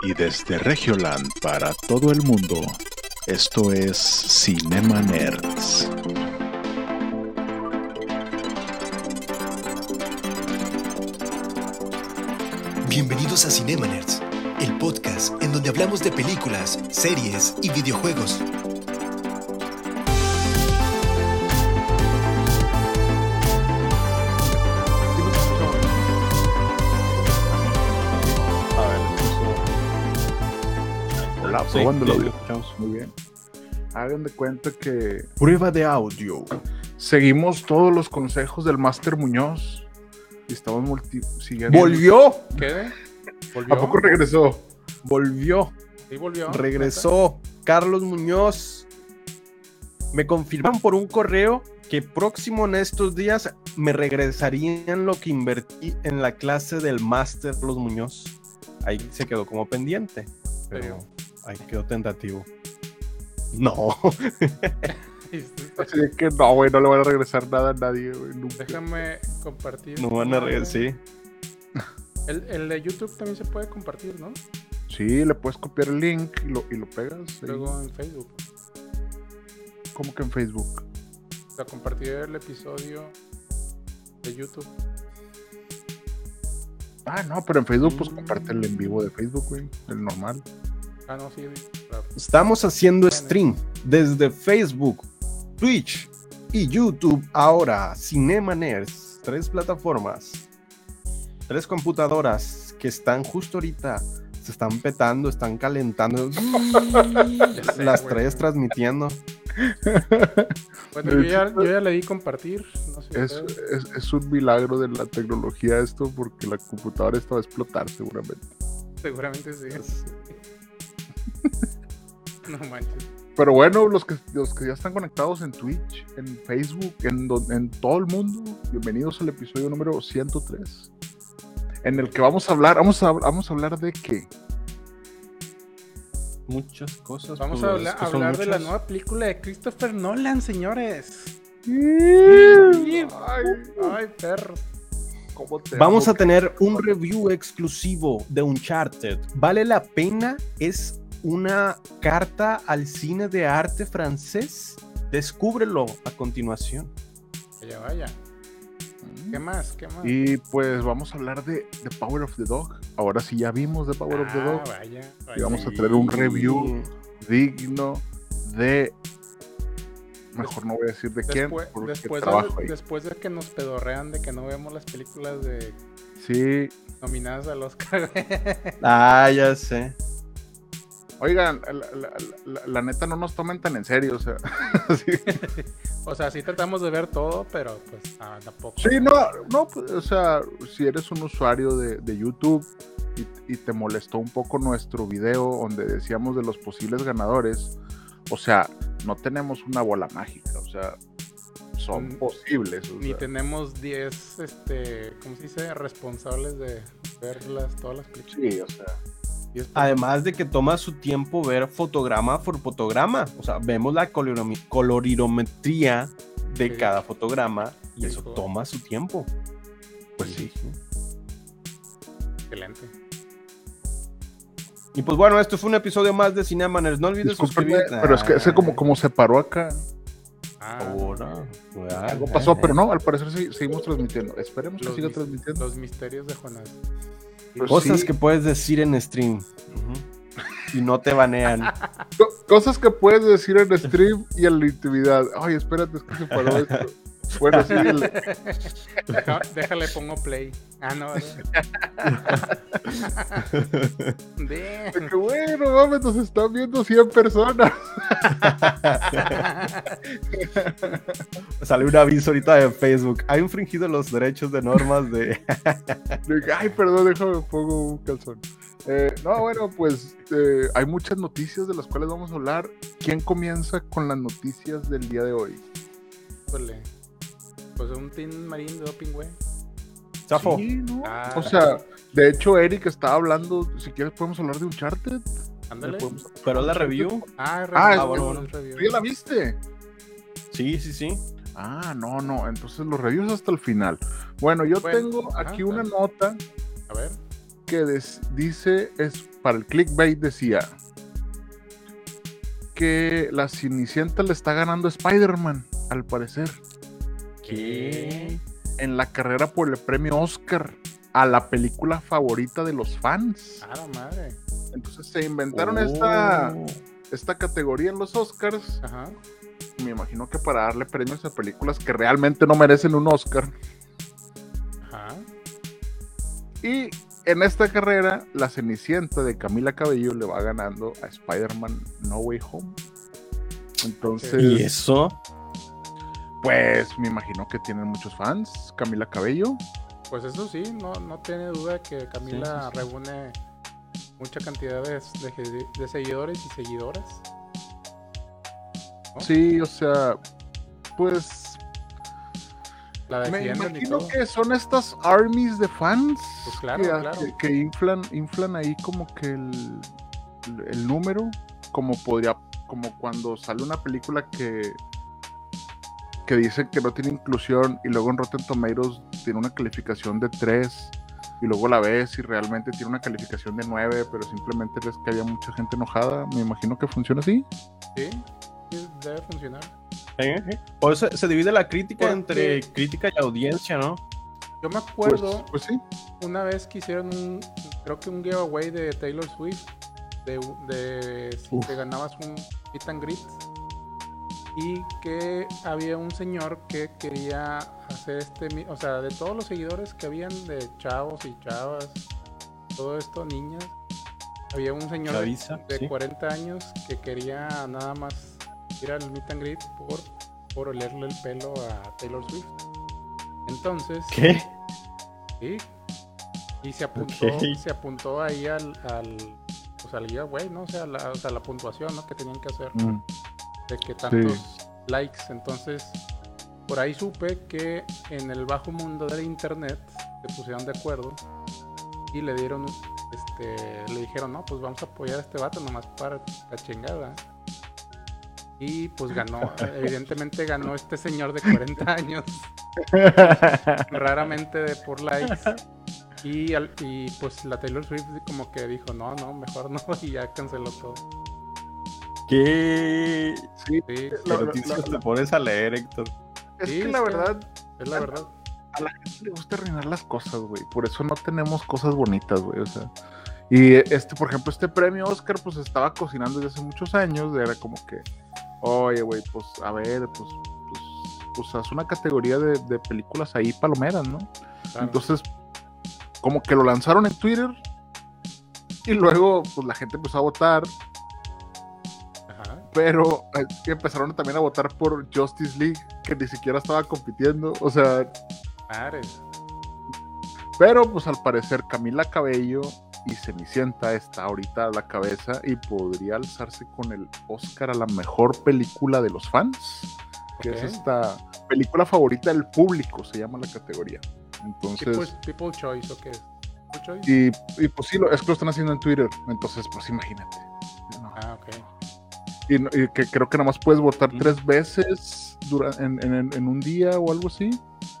Y desde Regioland para todo el mundo, esto es Cinema Nerds. Bienvenidos a Cinema Nerds, el podcast en donde hablamos de películas, series y videojuegos. Sí, probando el sí, audio. lo escuchamos. Muy bien. Hagan de cuenta que Prueba de audio. seguimos todos los consejos del Máster Muñoz y estamos multi siguiendo. ¡Volvió! ¿Qué? ¿Volvió? ¿A poco regresó? Volvió. Sí, volvió. Regresó. Carlos Muñoz. Me confirman por un correo que próximo en estos días me regresarían lo que invertí en la clase del máster Carlos Muñoz. Ahí se quedó como pendiente. Pero ahí quedó tentativo. No. Así de que no, güey, no le van a regresar nada a nadie, güey. nunca. Déjame compartir. No van a regresar. Sí. El, el de YouTube también se puede compartir, ¿no? Sí, le puedes copiar el link y lo, y lo pegas. ahí. Luego en Facebook. ¿Cómo que en Facebook? O sea, compartir el episodio de YouTube. Ah, no, pero en Facebook, pues Mm. comparte el en vivo de Facebook, güey. El normal. Ah, no, sí. claro. Estamos haciendo stream desde Facebook, Twitch y YouTube. Ahora, Cinema Nerds, tres plataformas, tres computadoras que están justo ahorita, se están petando, están calentando. Sé, Las güey. tres transmitiendo. Bueno, yo ya, yo ya le di compartir. No sé Es, ustedes. es, es un milagro de la tecnología esto porque la computadora esta va a explotar seguramente. Seguramente sí. No manches. Pero bueno, los que, los que ya están conectados en Twitch, en Facebook, en, todo el mundo, bienvenidos al episodio número 103. En el que vamos a hablar, vamos a, vamos a hablar de qué. Muchas cosas. Vamos pues, a es habla- que son hablar de la nueva película de Christopher Nolan, señores. Ay, Ay, perro. te Vamos a tener un review exclusivo de Uncharted. ¿Vale la pena? ¿Es una carta al cine de arte francés? Descúbrelo a continuación. Vaya, vaya. ¿Qué más? ¿Qué más? Y pues vamos a hablar de The Power of the Dog. Ahora sí ya vimos The Power of the Ah, Dog. vaya, Y vamos a traer un review digno de. Mejor no voy a decir de quién. Después, porque después, trabajo de, ahí. después de que nos pedorrean de que no vemos las películas de Sí. nominadas al Oscar. Ah, ya sé. Oigan, la, la- la- la neta no nos tomen tan en serio. O sea, sí. o sea, sí tratamos de ver todo, pero pues ah, tampoco. Sí, no, no, pues, o sea, si eres un usuario de, de YouTube y, y te molestó un poco nuestro video donde decíamos de los posibles ganadores, o sea, no tenemos una bola mágica, o sea, son posibles. o Ni sea. tenemos 10, este, ¿cómo se dice? Responsables de verlas, todas las películas. Sí, o sea, 10 Además de que toma su tiempo ver fotograma por fotograma. O sea, vemos la colorirometría de Sí. cada fotograma y Sí, eso toma su tiempo. pues sí. excelente. Y pues bueno, esto fue un episodio más de Cinemaners. No olvides suscribirte. pero es que ese como, como se paró acá, Ah, Ahora, algo pasó, pero no, al parecer sí, seguimos transmitiendo. Esperemos que siga transmitiendo. los misterios de Jonás. Pues Cosas sí. que puedes decir en stream. Y no te banean. Co- Cosas que puedes decir en stream y en la intimidad. Ay, espérate, es que se paró esto. Bueno, sí, el- Deja- déjale, pongo play. Ah, no. que bueno, mames, nos están viendo 100 personas. Sale un aviso ahorita de Facebook. Ha infringido los derechos de normas de. Ay, perdón, déjame pongo un calzón. Eh, no, bueno, pues eh, hay muchas noticias de las cuales vamos a hablar. ¿Quién comienza con las noticias del día de hoy? Híjole. Pues un Team Marine de doping, güey. Zafo. Sí, ¿no? Ah. O sea, de hecho, Eric estaba hablando. Si quieres, podemos hablar de Uncharted. Ándale. Podemos- Pero la review. Ah, Ah, review, es- bueno, bueno. review. ¿Tú ya la viste? Sí, sí, sí. Ah, no, no. Entonces los reviews hasta el final. Bueno, yo Bueno, tengo ajá, aquí una nota A ver. que des- dice, es para el clickbait decía que la Cenicienta le está ganando a Spider-Man, al parecer, En la carrera por el premio Oscar a la película favorita de los fans. A la madre. Entonces se inventaron esta, Oh. esta categoría en los Oscars. Ajá. Me imagino que para darle premios a películas que realmente no merecen un Oscar. Ajá. Y en esta carrera, la Cenicienta de Camila Cabello le va ganando a Spider-Man No Way Home. Entonces, ¿Y eso? Pues me imagino que tienen muchos fans. Camila Cabello. Pues eso sí, no, no tiene duda que Camila Sí, sí, sí. reúne mucha cantidad de, de- de seguidores y seguidoras. ¿no? Sí, o sea, pues La me imagino que son estas armies de fans Pues claro, que, claro. que- que inflan, inflan ahí como que el, el número, como podría, como cuando sale una película que que dice que no tiene inclusión y luego en Rotten Tomatoes tiene una calificación de 3 y luego la ves y realmente tiene una calificación de 9, pero simplemente es que había mucha gente enojada. Me imagino que funciona así. Sí, sí, debe funcionar. ¿Eh? ¿Eh? Por eso se divide la crítica Porque- entre crítica y audiencia, ¿no? Yo me Pues, acuerdo pues sí. una vez que hicieron un, creo que un giveaway de Taylor Swift, de, de si Uf. te ganabas un meet and greet, y que había un señor que quería hacer este, o sea, de todos los seguidores que habían de chavos y chavas, todo esto, niñas, había un señor de, de sí. 40 años que quería nada más ir al meet and greet por, por olerle el pelo a Taylor Swift. Entonces, ¿Qué? Sí. Y se apuntó, Ok. se apuntó ahí al, al pues al giveaway, ¿no? O sea, la, o sea, la puntuación, ¿no? Que tenían que hacer Mm. De que tantos likes. Entonces, por ahí supe que en el bajo mundo del internet se pusieron de acuerdo y le dieron, este, le dijeron, no, pues vamos a apoyar a este vato nomás para la chingada. Y pues ganó, evidentemente ganó este señor de 40 años raramente de por likes. Y, y pues la Taylor Swift como que dijo, no, no, mejor no, y ya canceló todo. ¿Qué? Sí, La- ¿Qué la- noticias la- te pones a leer, Héctor? es Sí, que la verdad, es la verdad. a la gente le gusta arruinar las cosas, güey. Por eso no tenemos cosas bonitas, güey. O sea. Y este, por ejemplo, este premio Oscar, pues estaba cocinando desde hace muchos años. Era como que, oye, güey, pues a ver, pues, pues, pues haz una categoría de, de películas ahí palomeras, ¿no? claro. Entonces, como que lo lanzaron en Twitter. Y luego, pues la gente empezó a votar. Pero empezaron también a votar por Justice League, que ni siquiera estaba compitiendo. O sea, Madres. Pero pues al parecer Camila Cabello y Cenicienta está ahorita a la cabeza y podría alzarse con el Oscar a la mejor película de los fans, que es esta película favorita del público, se llama la categoría. Entonces, People, Choice, ¿o qué es? Y, y pues sí, lo, es que lo están haciendo en Twitter, entonces pues imagínate. Ah, ok. Y, que creo que nada más puedes votar tres veces dura- en, en- en un día o algo así.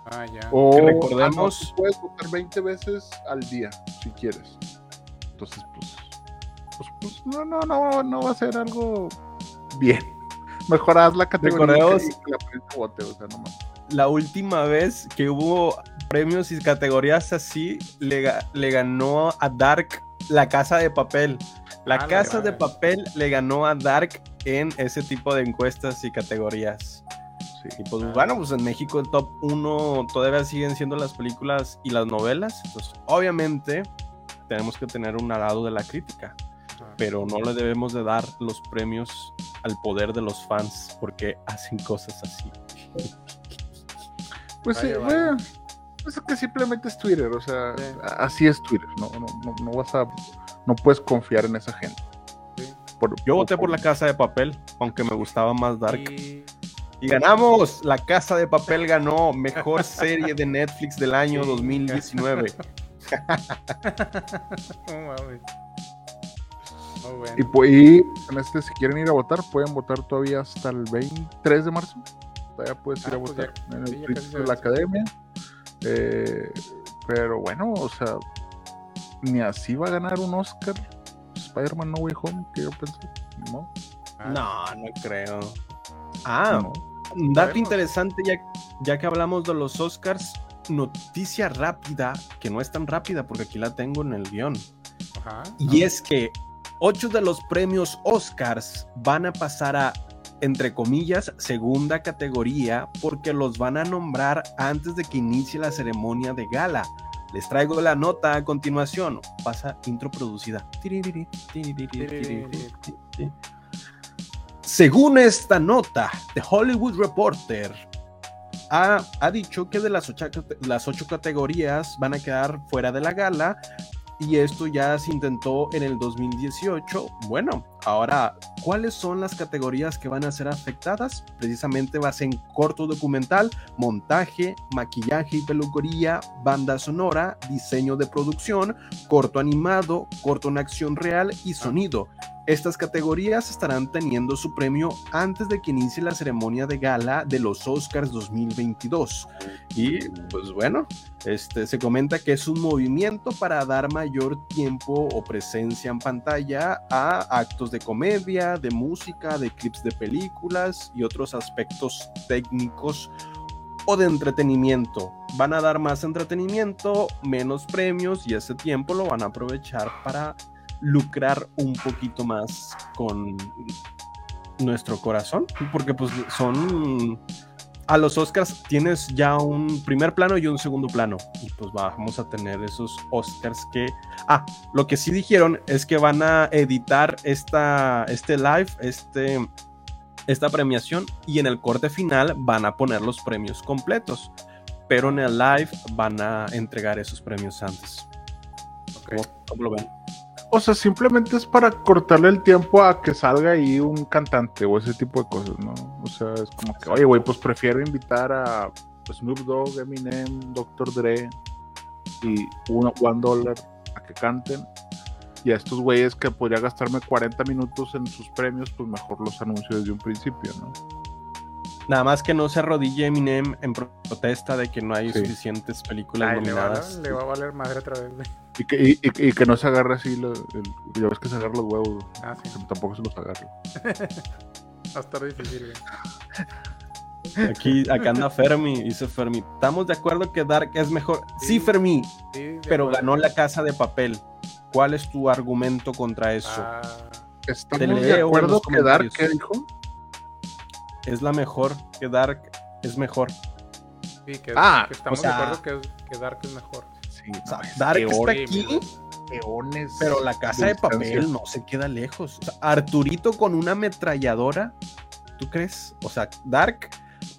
Ah, ya. O Que recordemos- ah, no, tú puedes votar 20 veces al día, si quieres. Entonces, pues, pues, pues, no, no, no, no va a ser algo bien. Mejor haz la categoría Recordemos- y que la prensa vote, o sea, no mames. La última vez que hubo premios y categorías así, le ganó a Dark la casa de papel. La Ah, la casa de papel le ganó a Dark en ese tipo de encuestas y categorías. Sí. Y pues Ah. bueno, pues en México el top 1 todavía siguen siendo las películas y las novelas. Entonces, obviamente, tenemos que tener un lado de la crítica, pero no le debemos de dar los premios al poder de los fans porque hacen cosas así. Pues sí, bueno, pues es que simplemente es Twitter, o sea, Sí. así es Twitter, no, no, no, no vas a, no puedes confiar en esa gente. Sí. Por- Yo voté por la casa de papel, aunque me gustaba más Dark. Y Y ganamos. La casa de papel ganó mejor serie de Netflix del año Sí. 2019. No mames. Muy bueno. Y, pu- y en este, si quieren ir a votar, pueden votar todavía hasta el 23 de marzo. Todavía puedes ir Ah, a pues votar ya- en sí, el se de la academia. Eh, pero bueno, o sea, ni así va a ganar un Oscar Spider-Man No Way Home, que yo pensé. ¿No? No, no creo. Ah, un dato interesante, ya, ya que hablamos de los Oscars, noticia rápida, que no es tan rápida porque aquí la tengo en el guion. y es que ocho de los premios Oscars van a pasar a, entre comillas, segunda categoría porque los van a nombrar antes de que inicie la ceremonia de gala. Les traigo la nota a continuación. Pasa intro producida. Según esta nota, The Hollywood Reporter ha, ha dicho que de las ocho, las ocho categorías van a quedar fuera de la gala y esto ya se intentó en el 2018. Bueno, ahora, ¿cuáles son las categorías que van a ser afectadas? Precisamente va a ser corto documental, montaje, maquillaje y peluquería, banda sonora, diseño de producción, corto animado, corto en acción real y sonido. Estas categorías estarán teniendo su premio antes de que inicie la ceremonia de gala de los Oscars 2022. Y pues bueno, este, se comenta que es un movimiento para dar mayor tiempo o presencia en pantalla a actos de comedia, de música, de clips de películas y otros aspectos técnicos o de entretenimiento. Van a dar más entretenimiento, menos premios y ese tiempo lo van a aprovechar para lucrar un poquito más con nuestro corazón, porque pues son a los Oscars tienes ya un primer plano y un segundo plano y pues vamos a tener esos Oscars que ah, lo que sí dijeron es que van a editar esta este live, este esta premiación y en el corte final van a poner los premios completos, pero en el live van a entregar esos premios antes. ¿Cómo lo ven? O sea, simplemente es para cortarle el tiempo a que salga ahí un cantante o ese tipo de cosas, ¿no? O sea, es como que, oye, güey, pues prefiero invitar a Snoop Dogg, Eminem, Dr. Dre y uno, One Dollar a que canten. Y a estos güeyes que podría gastarme 40 minutos en sus premios, pues mejor los anuncio desde un principio, ¿no? Nada más que no se arrodille Eminem en protesta de que no hay suficientes películas nominadas. Le va, a valer madre otra vez, güey. Y que, y, y, que no se agarre así, lo, ya ves que se agarra los huevos. Ah, sí. Tampoco se los agarre. Va a estar difícil, Aquí, acá anda Fermi, dice Fermi. Estamos de acuerdo que Dark es mejor. Sí, Fermi, pero ganó la casa de papel. ¿Cuál es tu argumento contra eso? Ah, ¿Estamos de acuerdo que Dark, ¿qué dijo? Es la mejor, que Dark es mejor. Sí, que, ah, estamos de acuerdo que, que Dark es mejor. Dark está aquí. pero la casa de, papel no se queda lejos. Arturito con una ametralladora, ¿tú crees? O sea, Dark,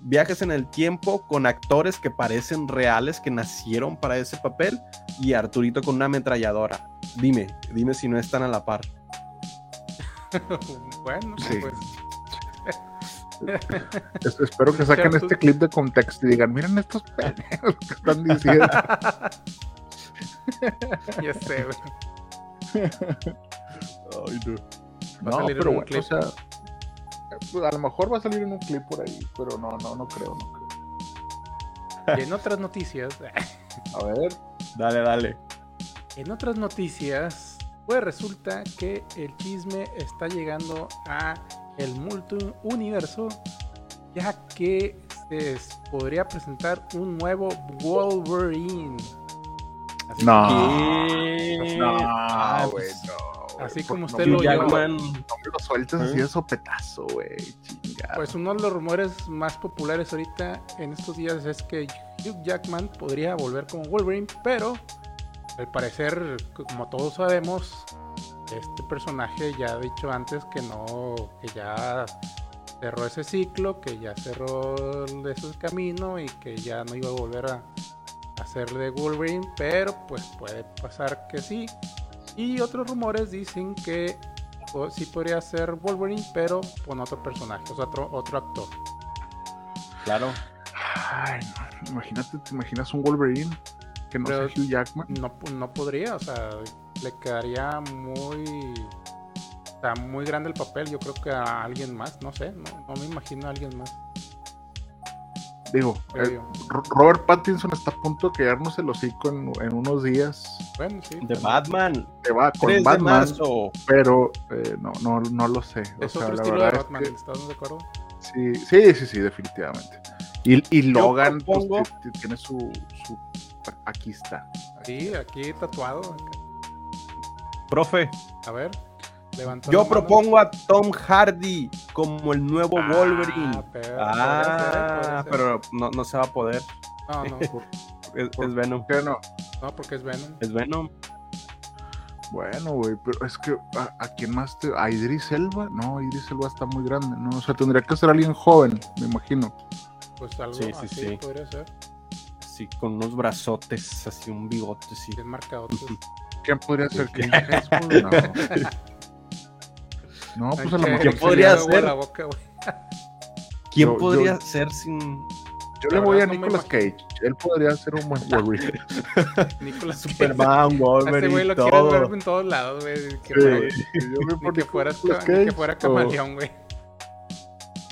viajes en el tiempo con actores que parecen reales, que nacieron para ese papel, y Arturito con una ametralladora. Dime, dime si no están a la par. bueno, pues. Espero que saquen este clip de contexto y digan, miren estos pendejos que están diciendo. ya sé, güey. Ay, no. Va a salir pero en un clip. O sea, pues, a lo mejor va a salir en un clip por ahí, pero no, no, no creo, no creo. Y en otras noticias. a ver. Dale, dale. En otras noticias, pues resulta que el chisme está llegando a el multi-universo, ya que se podría presentar un nuevo Wolverine. Así no, que... no, ah, güey, no. Así como usted lo oyó. No me lo sueltes así de sopetazo, güey. Pues uno de los rumores más populares ahorita en estos días es que Hugh Jackman podría volver como Wolverine, pero al parecer, como todos sabemos, este personaje ya ha dicho antes que no, que ya cerró ese ciclo, que ya cerró ese camino y que ya no iba a volver a hacerle de Wolverine, pero pues puede pasar que sí. Y otros rumores dicen que sí podría ser Wolverine, pero con otro personaje, o sea, otro, otro actor. Claro. Ay, imagínate, te imaginas un Wolverine que no sea Hugh Jackman. No, no podría, o sea, le quedaría muy. O muy grande el papel. Yo creo que a alguien más, no sé, no, me imagino a alguien más. Digo, eh, Robert Pattinson está a punto de quedarnos el hocico en, unos días Bueno, sí. De Batman. Que va con 3 de Batman, pero eh, no, no, no lo sé. O Es sea, otro la estilo de es Batman, que ¿estás de acuerdo? sí, sí, sí, sí, definitivamente. Y, y Logan pues, propongo- tiene su, su... Aquí está. Sí, aquí tatuado. acá. Profe, A ver, levantó yo propongo a Tom Hardy como el nuevo Ah, Wolverine. pero- Ah, ser, ser. pero no, no se va a poder. No, no, Es, Por- es Venom. ¿Qué no? no, porque es Venom. Es Venom. Bueno, güey, pero es que ¿a, a quién más te... ¿A Idris Elba? No, Idris Elba está muy grande, ¿no? O sea, tendría que ser alguien joven, me imagino. Pues algo Sí, sí, así sí. podría ser. Así, con unos brazotes, así un bigote, sí. Bien marcado. ¿Quién podría ser? ¿Clint Eastwood? No. No, pues a lo mejor... ¿Quién podría ser? la boca, güey. ¿Quién Yo- podría yo- ser sin Yo le voy a no Nicolas Cage. Él podría ser un buen Wolverine. Nicolas. Superman, Este Wolverine güey lo todo? quieres ver en todos lados, güey. Que, fuera- Sí, que fuera camaleón, güey.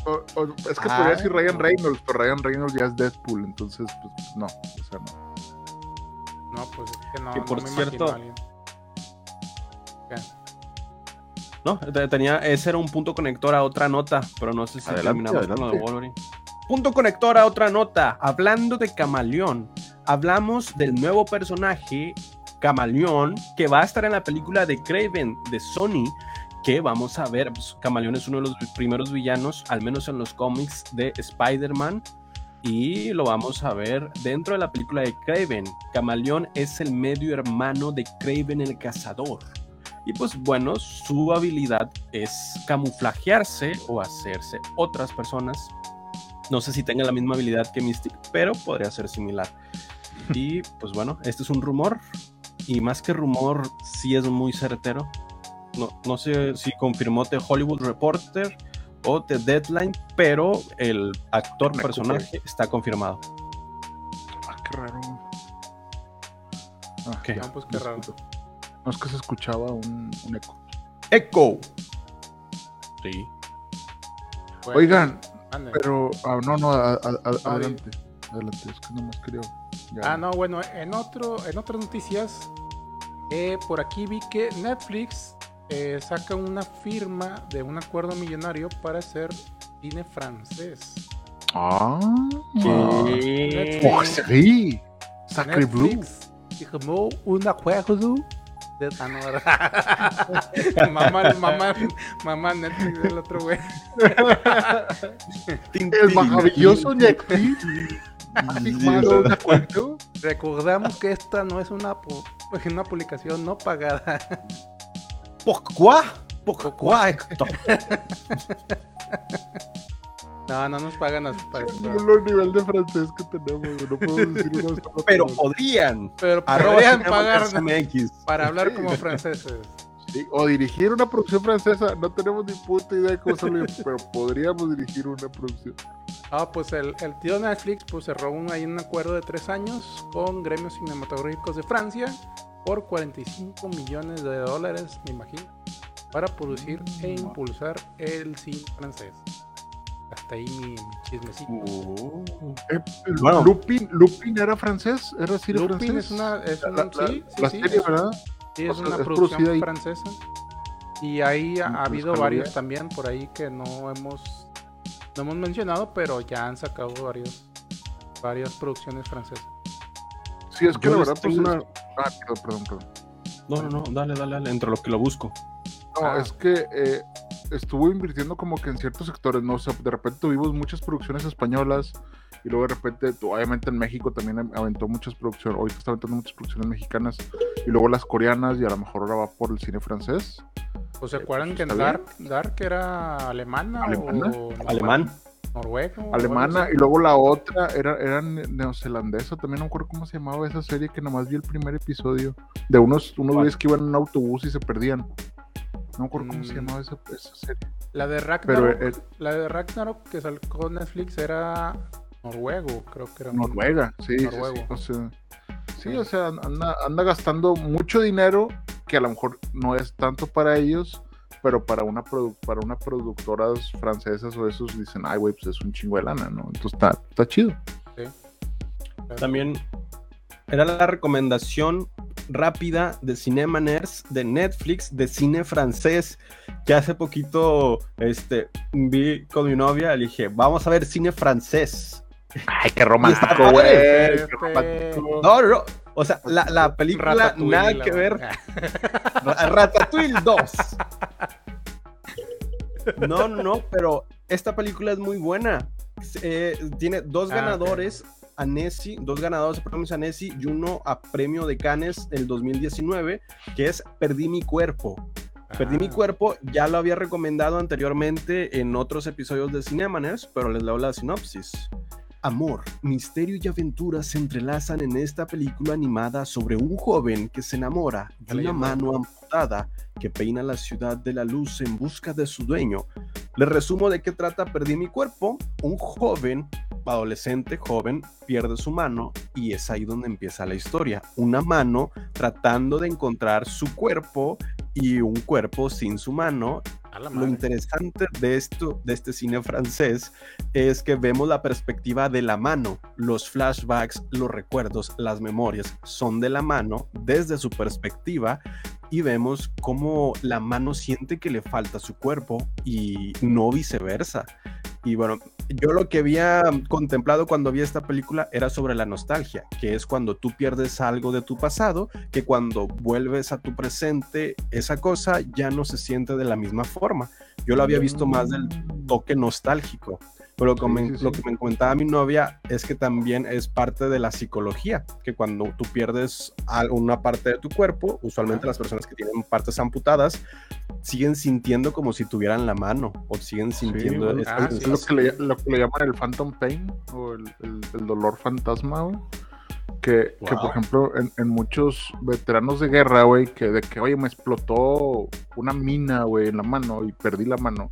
o- o- es que Ah. podría decir Ryan Reynolds, pero Ryan Reynolds ya es Deadpool, entonces, pues no. O sea, no. No, pues es que no, no por me cierto- imagino a alguien. ¿Qué? No, te- tenía, ese era un punto conector a otra nota, pero no sé si Adelante, terminamos con lo de adelante. Wolverine. Punto conector a otra nota. Hablando de Camaleón, hablamos del nuevo personaje Camaleón que va a estar en la película de Craven de Sony. Que vamos a ver, pues, Camaleón es uno de los primeros villanos, al menos en los cómics de Spider-Man, y lo vamos a ver dentro de la película de Craven. Camaleón es el medio hermano de Craven el Cazador. Y pues bueno, su habilidad es camuflajearse o hacerse otras personas. No sé si tenga la misma habilidad que Mystic, pero podría ser similar. Y pues bueno, este es un rumor. Y más que rumor, sí es muy certero. No, no sé si confirmó The Hollywood Reporter o The Deadline, pero el actor Me personaje está confirmado. Ah, qué raro. Ah, No, pues qué raro. No es que se escuchaba un, un eco. Echo. Sí. Bueno, Oigan, pero. ah, no, no, a- a- a- di. adelante. Adelante, es que nomás quería. ya. Ah, no, bueno, en otro, en otras noticias, eh, por aquí vi que Netflix eh, saca una firma de un acuerdo millonario para hacer cine francés. Ah. ¿Qué? Oh, sí. Sacre Blue. Netflix firmó un acuerdo de... ¿verdad? mamá, mamá, mamá Netflix del otro güey. El maravilloso Netflix. Firmado un acuerdo. Recordamos que esta no es una, una publicación no pagada. ¿Pourquoi? ¿Pourquoi, Héctor? No, no nos pagan esto. El nivel de francés que tenemos, no podemos decir una sola Pero palabra. podrían. Pero podrían MX. para hablar como franceses. Sí, o dirigir una producción francesa, no tenemos ni puta idea de cómo sale, pero podríamos dirigir una producción. Ah, pues el, el tío Netflix pues cerró un, ahí un acuerdo de tres años con gremios cinematográficos de Francia por 45 millones de dólares, me imagino, para producir e impulsar el cine francés. Hasta ahí mi, mi chismecito. Uh, Eh, Bueno. Lupin, Lupin era francés, era cine Lupin francés. es una, es un- La, la- sí, sí, la sí, serie, es- ¿verdad? sí, o es sea, una es producción francesa. Y ahí ha, ha Pues, habido varios también por ahí que no hemos no hemos mencionado, pero ya han sacado varios varias producciones francesas. Sí, es que Yo la verdad, pues una. Ah, perdón, perdón, perdón. No, no, no, dale, dale, dale, entre lo que lo busco. No, Ah. es que eh, estuvo invirtiendo como que en ciertos sectores, ¿no? O sea, de repente tuvimos muchas producciones españolas y luego de repente, obviamente en México también am- aventó muchas producciones, ahorita está aventando muchas producciones mexicanas y luego las coreanas y a lo mejor ahora va por el cine francés. ¿O se Eh, acuerdan pues, que en Dark, Dark era alemana, ¿Alemana? o Alemán. Noruego? o Alemana y luego la otra era, era ne- neozelandesa, también no me acuerdo cómo se llamaba esa serie que nomás vi el primer episodio de unos, unos güeyes que iban en un autobús y se perdían. No me acuerdo cómo se Mm. llamaba esa, esa serie. La de Pero Ragnarok, eh, la de Ragnarok que salió con Netflix era noruego, creo que era. Noruega, sí, sí, Noruego. sí, o sea, sí, o sea, anda, anda gastando mucho dinero que a lo mejor no es tanto para ellos, pero para una para unas productoras francesas o esos dicen, ay, güey, pues es un chingo de lana, ¿no? Entonces está, está chido. También era la recomendación rápida de Cinema Nerds, de Netflix, de cine francés, que hace poquito este, vi con mi novia, le dije, vamos a ver cine francés. Ay, qué romántico, güey. No, no, o sea, la, la película nada que ver. Ratatouille 2. No, no, pero esta película es muy buena. Eh, tiene dos ah, ganadores a Nessie, dos ganadores de premios a Nessie y uno a premio de Cannes el 2019, que es Perdí mi cuerpo. Perdí mi ah. cuerpo, ya lo había recomendado anteriormente en otros episodios de Cinemaners, pero les leo la sinopsis. Amor, misterio y aventura se entrelazan en esta película animada sobre un joven que se enamora de una mano amputada que peina la ciudad de la luz en busca de su dueño. Le resumo de qué trata Perdí mi cuerpo. Un joven, adolescente joven, pierde su mano y es ahí donde empieza la historia. Una mano tratando de encontrar su cuerpo y un cuerpo sin su mano lo interesante de esto, de este cine francés, es que vemos la perspectiva de la mano. Los flashbacks, los recuerdos, las memorias son de la mano desde su perspectiva y vemos cómo la mano siente que le falta su cuerpo y no viceversa. Y bueno, yo lo que había contemplado cuando vi esta película era sobre la nostalgia, que es cuando tú pierdes algo de tu pasado, que cuando vuelves a tu presente, esa cosa ya no se siente de la misma forma. Yo lo había visto más del toque nostálgico. Pero lo que me comentaba mi novia es que también es parte de la psicología, que cuando tú pierdes una parte de tu cuerpo, usualmente las personas que tienen partes amputadas siguen sintiendo como si tuvieran la mano o siguen sintiendo... Ah, es lo que, le, llaman el phantom pain o el, dolor fantasma, que, por ejemplo, en, muchos veteranos de guerra, güey, que de que, oye, me explotó una mina, güey, en la mano y perdí la mano.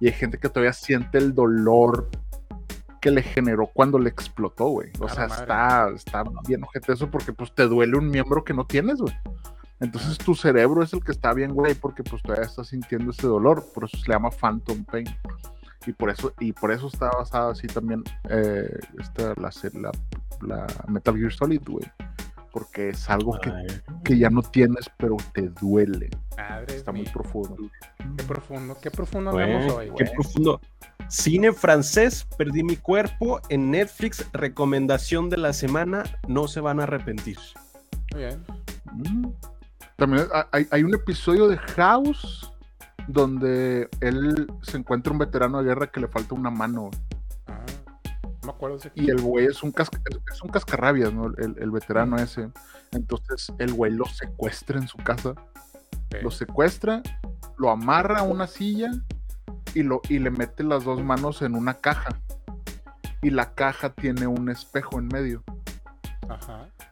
Y hay gente que todavía siente el dolor que le generó cuando le explotó, güey. O sea, está, está bien ojete eso porque pues te duele un miembro que no tienes, güey. Entonces tu cerebro es el que está bien, güey, porque pues todavía estás sintiendo ese dolor. Por eso se le llama Phantom Pain. Y por eso, y por eso está basada así también eh, esta, la, la, la Metal Gear Solid, güey. Porque es algo que, que, ya no tienes, pero te duele. Está muy profundo. Qué profundo, qué profundo hablamos hoy, Qué profundo. Cine francés, perdí mi cuerpo en Netflix. Recomendación de la semana, no se van a arrepentir. Muy bien. Mm. También hay, hay, un episodio de House donde él se encuentra un veterano de guerra que le falta una mano. Y el güey es un, es un cascarrabias, ¿no? El, veterano ese. Entonces el güey lo secuestra en su casa. Lo secuestra, lo amarra a una silla y, lo, y le mete las dos manos en una caja. Y la caja tiene un espejo en medio.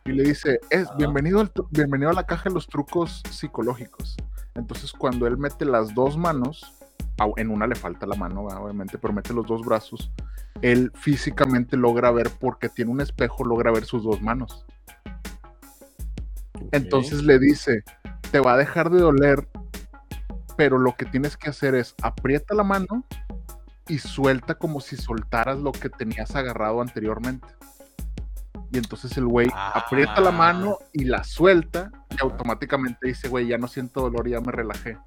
Y le dice, es bienvenido, bienvenido a la caja de los trucos psicológicos. Entonces cuando él mete las dos manos, en una le falta la mano, obviamente, pero mete los dos brazos, él físicamente logra ver, porque tiene un espejo, logra ver sus dos manos. Entonces le dice, te va a dejar de doler, pero lo que tienes que hacer es aprieta la mano y suelta como si soltaras lo que tenías agarrado anteriormente. Y entonces el güey aprieta la mano y la suelta y automáticamente dice, güey, ya no siento dolor, ya me relajé.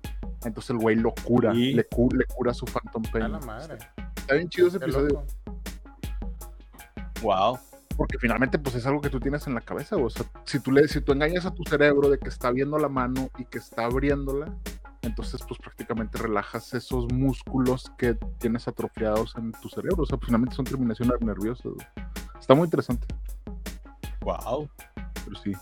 Entonces el güey lo cura, le, le, cura su Phantom Pain. Está bien chido ese episodio. Wow. Porque finalmente, pues es algo que tú tienes en la cabeza. O sea, si tú, le, si tú engañas a tu cerebro de que está viendo la mano y que está abriéndola, entonces, pues prácticamente relajas esos músculos que tienes atrofiados en tu cerebro. O sea, pues, finalmente son terminaciones nerviosas. Está muy interesante. Wow. Pero sí.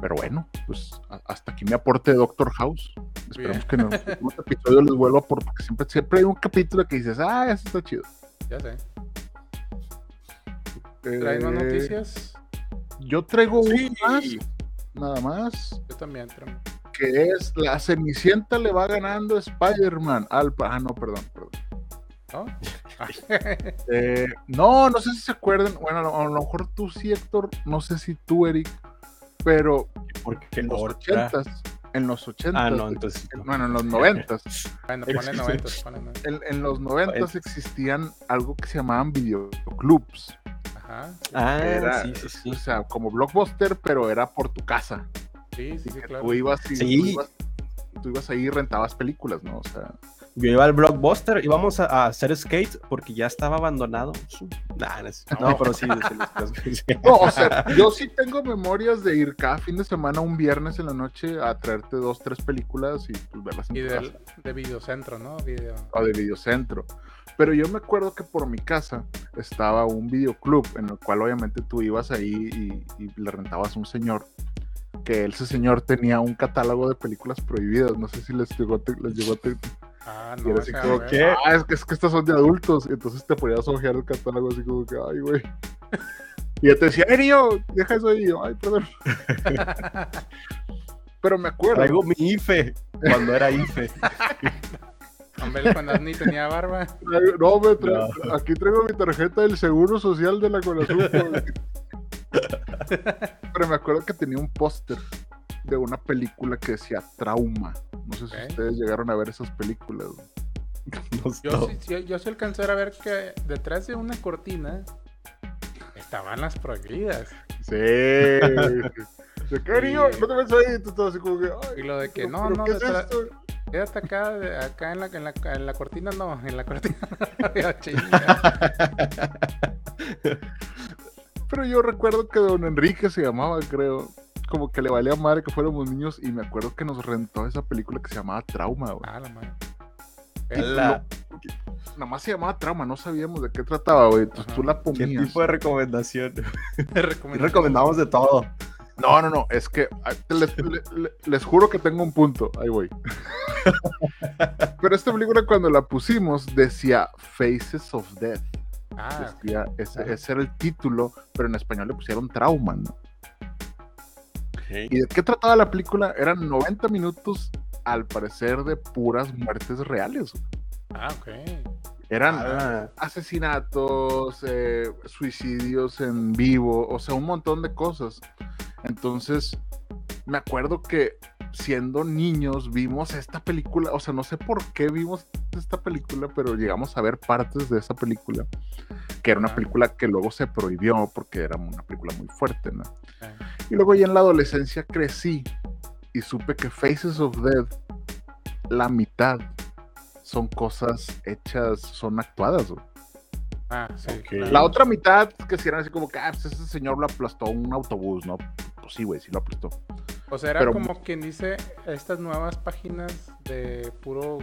Pero bueno, pues hasta aquí mi aporte de Doctor House. Esperemos que en el episodio les vuelva por porque siempre, siempre hay un capítulo que dices, ah, eso está chido. Ya sé. ¿Traes más eh, noticias? Yo traigo sí. más, nada más. Yo también traigo. Que es la Cenicienta le va ganando Spider-Man al. Ah, no, perdón, perdón. ¿No? Eh, no, no sé si se acuerdan. Bueno, a lo, mejor tú sí, Héctor. No sé si tú, Eric. Pero porque en los ochentas. En los ochentas. Ah, no, entonces. bueno, en los noventas. bueno, pone noventas, En, en, los noventas existían algo que se llamaban videoclubs. Ajá. Ah, era, sí, sí, sí. O sea, como blockbuster, pero era por tu casa. Sí, sí, sí, claro. Tú ibas, y, Sí. tú, ibas, tú ibas ahí y rentabas películas, ¿no? O sea, Yo iba al Blockbuster, íbamos a, a hacer skate porque ya estaba abandonado. Nah, no, pero sí. sí, sí. no, o sea, yo sí tengo memorias de ir cada fin de semana, un viernes en la noche, a traerte dos, tres películas y pues verlas en Y tu del, casa. de videocentro, ¿no? Video. o de videocentro. Pero yo me acuerdo que por mi casa estaba un videoclub en el cual obviamente tú ibas ahí y, y le rentabas a un señor. Que ese señor tenía un catálogo de películas prohibidas. No sé si les llegó, les llegó Ah, y no, era así déjame como ver. que, ah, es que, es que estas son de adultos. Y entonces te ponías a ojear el catálogo así como que, ay, güey. Y yo te decía, ¡eh, niño! Deja eso ahí. Y yo, ay, perdón. Pero me acuerdo. Traigo mi IFE cuando era IFE. Hombre, cuando ni tenía barba. No, me tra- aquí traigo mi tarjeta del Seguro Social de la Conasupo. Pero me acuerdo que tenía un póster de una película que decía Trauma. No sé si ustedes llegaron a ver esas películas. No, Yo, no. sí, yo sí alcancé a ver que detrás de una cortina estaban las prohibidas. Sí. ¿De? No te ves ahí. Tú estás así como que. Y lo de que pero- no, pero no, ¿qué es detrás- esto? quédate acá, acá en la, en, la, en la cortina no, en la cortina. Pero yo recuerdo que don Enrique se llamaba, creo. Como que le valía madre que fuéramos niños. Y me acuerdo que nos rentó esa película que se llamaba Trauma, güey. Ah, la madre. La- Nada más se llamaba Trauma, no sabíamos de qué trataba, güey. Entonces Ajá. tú la ¿Qué ponías. tipo de recomendación? Recomendamos de todo. No, no, no, es que les, le- le- les juro que tengo un punto. Ahí voy. Pero esta película, cuando la pusimos, decía Faces of Death. Ah, Decía, ese era el título, pero en español le pusieron Trauma, ¿no? ¿Y de qué trataba la película? Eran 90 minutos, al parecer, de puras muertes reales. ah, ok. Eran Ah, asesinatos, eh, suicidios en vivo, o sea, un montón de cosas. Entonces, me acuerdo que siendo niños vimos esta película, o sea, no sé por qué vimos esta película, pero llegamos a ver partes de esa película, que era una Ah. película que luego se prohibió porque era una película muy fuerte, ¿no? ok. Y luego ya en la adolescencia crecí y supe que Faces of Death, la mitad son cosas hechas, son actuadas. güey. Ah, sí. La otra mitad que si eran así como que, ah, pues ese señor lo aplastó un autobús, ¿no? Pues sí, güey, sí lo aplastó. O sea, era pero- como quien dice estas nuevas páginas de puro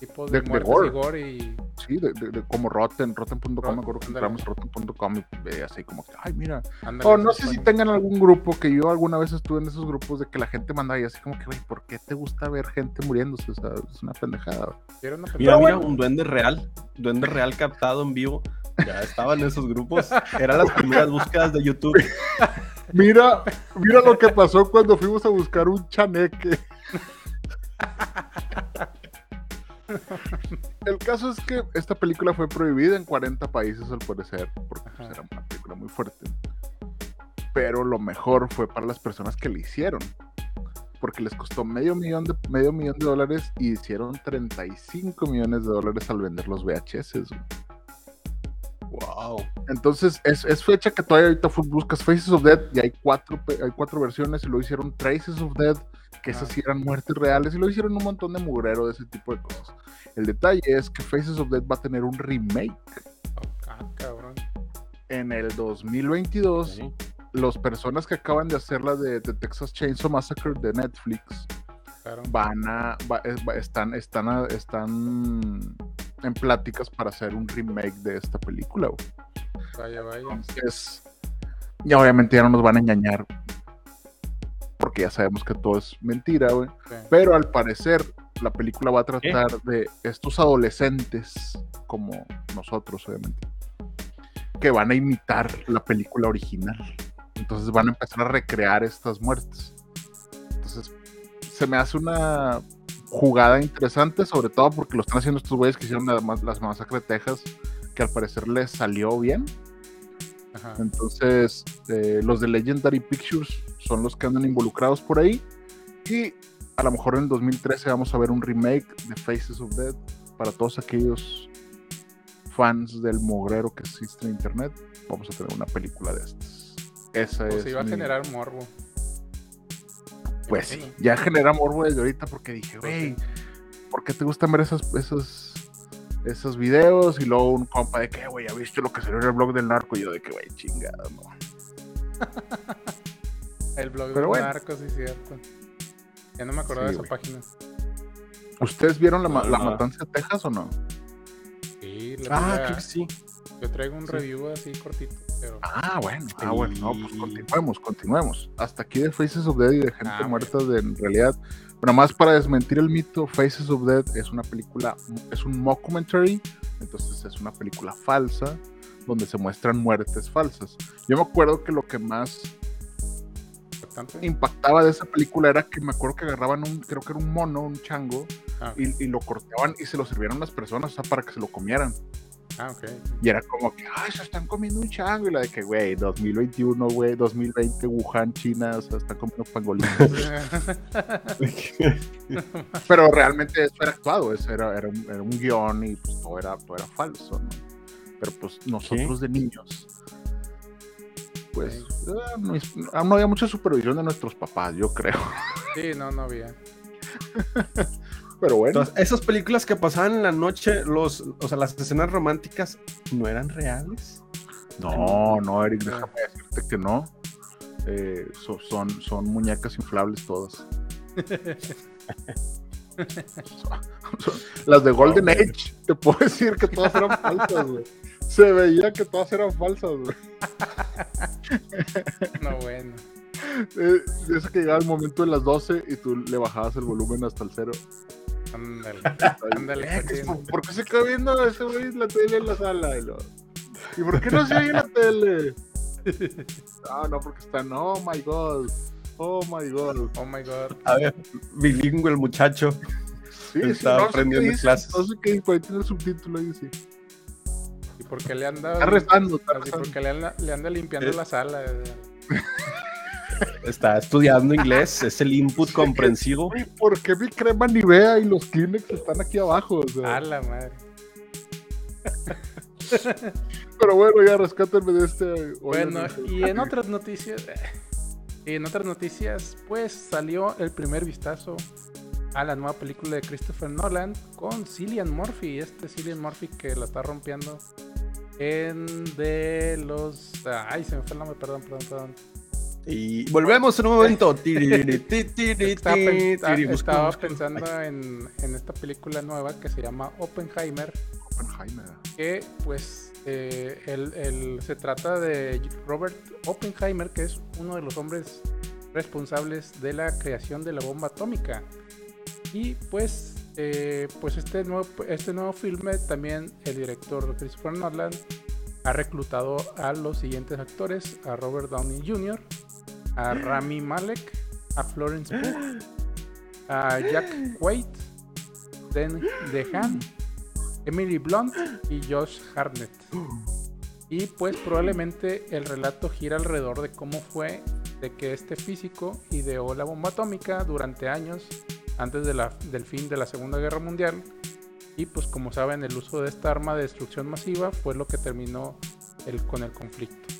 tipo De- de, de gore. y gore y Sí, de, de- de- como Rotten, Rotten.com, Rot- me acuerdo que entramos Rotten.com y eh, así como que, ay, mira. ándale, O no sé si tengan algún grupo que yo alguna vez estuve en esos grupos de que la gente mandaba y así como que, güey, ¿por qué te gusta ver gente muriéndose? O sea, es una pendejada. una Mira, película. mira, un duende real. Duende real captado en vivo. Ya estaban esos grupos. Eran las primeras búsquedas de YouTube. Mira, mira lo que pasó cuando fuimos a buscar un chaneque. El caso es que esta película fue prohibida en 40 países al parecer, porque pues, era una película muy fuerte. Pero lo mejor fue para las personas que le hicieron, porque les costó medio millón de, medio millón de dólares y hicieron 35 millones de dólares al vender los VHS. Wow. Entonces, es, es fecha que todavía ahorita buscas Faces of Dead y hay cuatro, hay cuatro versiones y luego hicieron Traces of Dead, que esas Ah. sí eran muertes reales y luego hicieron un montón de mugrero de ese tipo de cosas. El detalle es que Faces of Dead va a tener un remake Ah, cabrón. en el 2022. Las personas que acaban de hacer la de, de Texas Chainsaw Massacre de Netflix Claro. van a, va- va- están, están, a- están en pláticas para hacer un remake de esta película. güey. Vaya, vaya. Entonces, ya obviamente ya no nos van a engañar. Porque ya sabemos que todo es mentira, güey. Sí. Pero al parecer, la película va a tratar de estos adolescentes, como nosotros, obviamente, que van a imitar la película original. Entonces van a empezar a recrear estas muertes. Entonces, se me hace una jugada interesante, sobre todo porque lo están haciendo estos güeyes que hicieron la ma- las masacres de Texas, que al parecer les salió bien. Ajá. Entonces, eh, los de Legendary Pictures son los que andan involucrados por ahí. Y a lo mejor en 2013 vamos a ver un remake de Faces of Dead para todos aquellos fans del mogrero que existe en internet. Vamos a tener una película de estas. Esa Pues es. se iba a generar morbo. Pues sí, ya genera morbo desde ahorita porque dije, güey, ¿por qué te gustan ver esos, esos, esos videos? Y luego un compa de que, güey, ¿ya viste lo que salió en el blog del narco? Y yo de que, güey, chingada, no. el blog del narco, sí, cierto. Ya no me acordaba de esa página. ¿Ustedes vieron la, la matanza de Texas o no? Sí, la Ah, creo que sí. Yo traigo un review así cortito. Ah, bueno, ah, bueno, no, pues continuemos, continuemos. Hasta aquí de Faces of Dead y de gente ah, muerta de, en realidad. Pero más para desmentir el mito, Faces of Dead es una película, es un mockumentary, entonces es una película falsa donde se muestran muertes falsas. Yo me acuerdo que lo que más impactaba de esa película era que me acuerdo que agarraban un, creo que era un mono, un chango, ah, y, y, lo cortaban y se lo sirvieron las personas, o sea, para que se lo comieran. Ah, ok. Y era como que, ay, se están comiendo un chango. Y la de que, güey, 2021, güey, 2020, Wuhan, China, o sea, están comiendo pangolinos. Pero realmente eso era actuado, eso era, era, un, era un guion y pues todo era, todo era falso, ¿no? Pero pues nosotros de niños, pues eh, no, no había mucha supervisión de nuestros papás, yo creo. Sí, no, no había. Pero bueno. esas películas que pasaban en la noche, los, o sea, las escenas románticas, ¿no eran reales? No, no, Eric, déjame decirte que no. Eh, son, son muñecas inflables todas. las de Golden Age, te puedo decir que todas eran falsas, güey. Se veía que todas eran falsas, güey. no, bueno. Eh, eso que llegaba el momento de las 12 y tú le bajabas el volumen hasta el cero. Ándale, ándale. Eh, ¿Por qué se queda viendo ese güey la tele en la sala? ¿Y, por qué no se oye la tele? Ah, no, porque está oh my god. Oh my god. Oh my god. A ver, bilingüe el muchacho. Sí, está aprendiendo clases. No sé qué, puede tener subtítulo ahí, sí. ¿Y por qué le anda. Está rezando, está rezando. Porque le anda, le anda limpiando la sala. Está estudiando inglés, es el input comprensivo. ¿Por qué mi crema Nivea y los Kleenex están aquí abajo? O A la madre. Pero bueno, ya rescátenme de este. Bueno, y en otras noticias. Y en otras noticias, pues salió el primer vistazo a la nueva película de Christopher Nolan con Cillian Murphy. Este Cillian Murphy que la está rompiendo en de los. Ay, se me fue el nombre, perdón, perdón, perdón. Y volvemos en un momento. estaba, pensando en, esta película nueva que se llama Oppenheimer. Oppenheimer. Que pues eh, se trata de Robert Oppenheimer, que es uno de los hombres responsables de la creación de la bomba atómica. Y pues, eh, pues este, nuevo, este nuevo filme también el director Christopher Nolan ha reclutado a los siguientes actores, a Robert Downey Jr., a Rami Malek, a Florence Pugh, a Jack White, Den DeHaan, Emily Blunt y Josh Hartnett. Y pues probablemente el relato gira alrededor de cómo fue de que este físico ideó la bomba atómica durante años antes del fin de la Segunda Guerra Mundial. Y pues como saben, el uso de esta arma de destrucción masiva fue lo que terminó el, con el conflicto.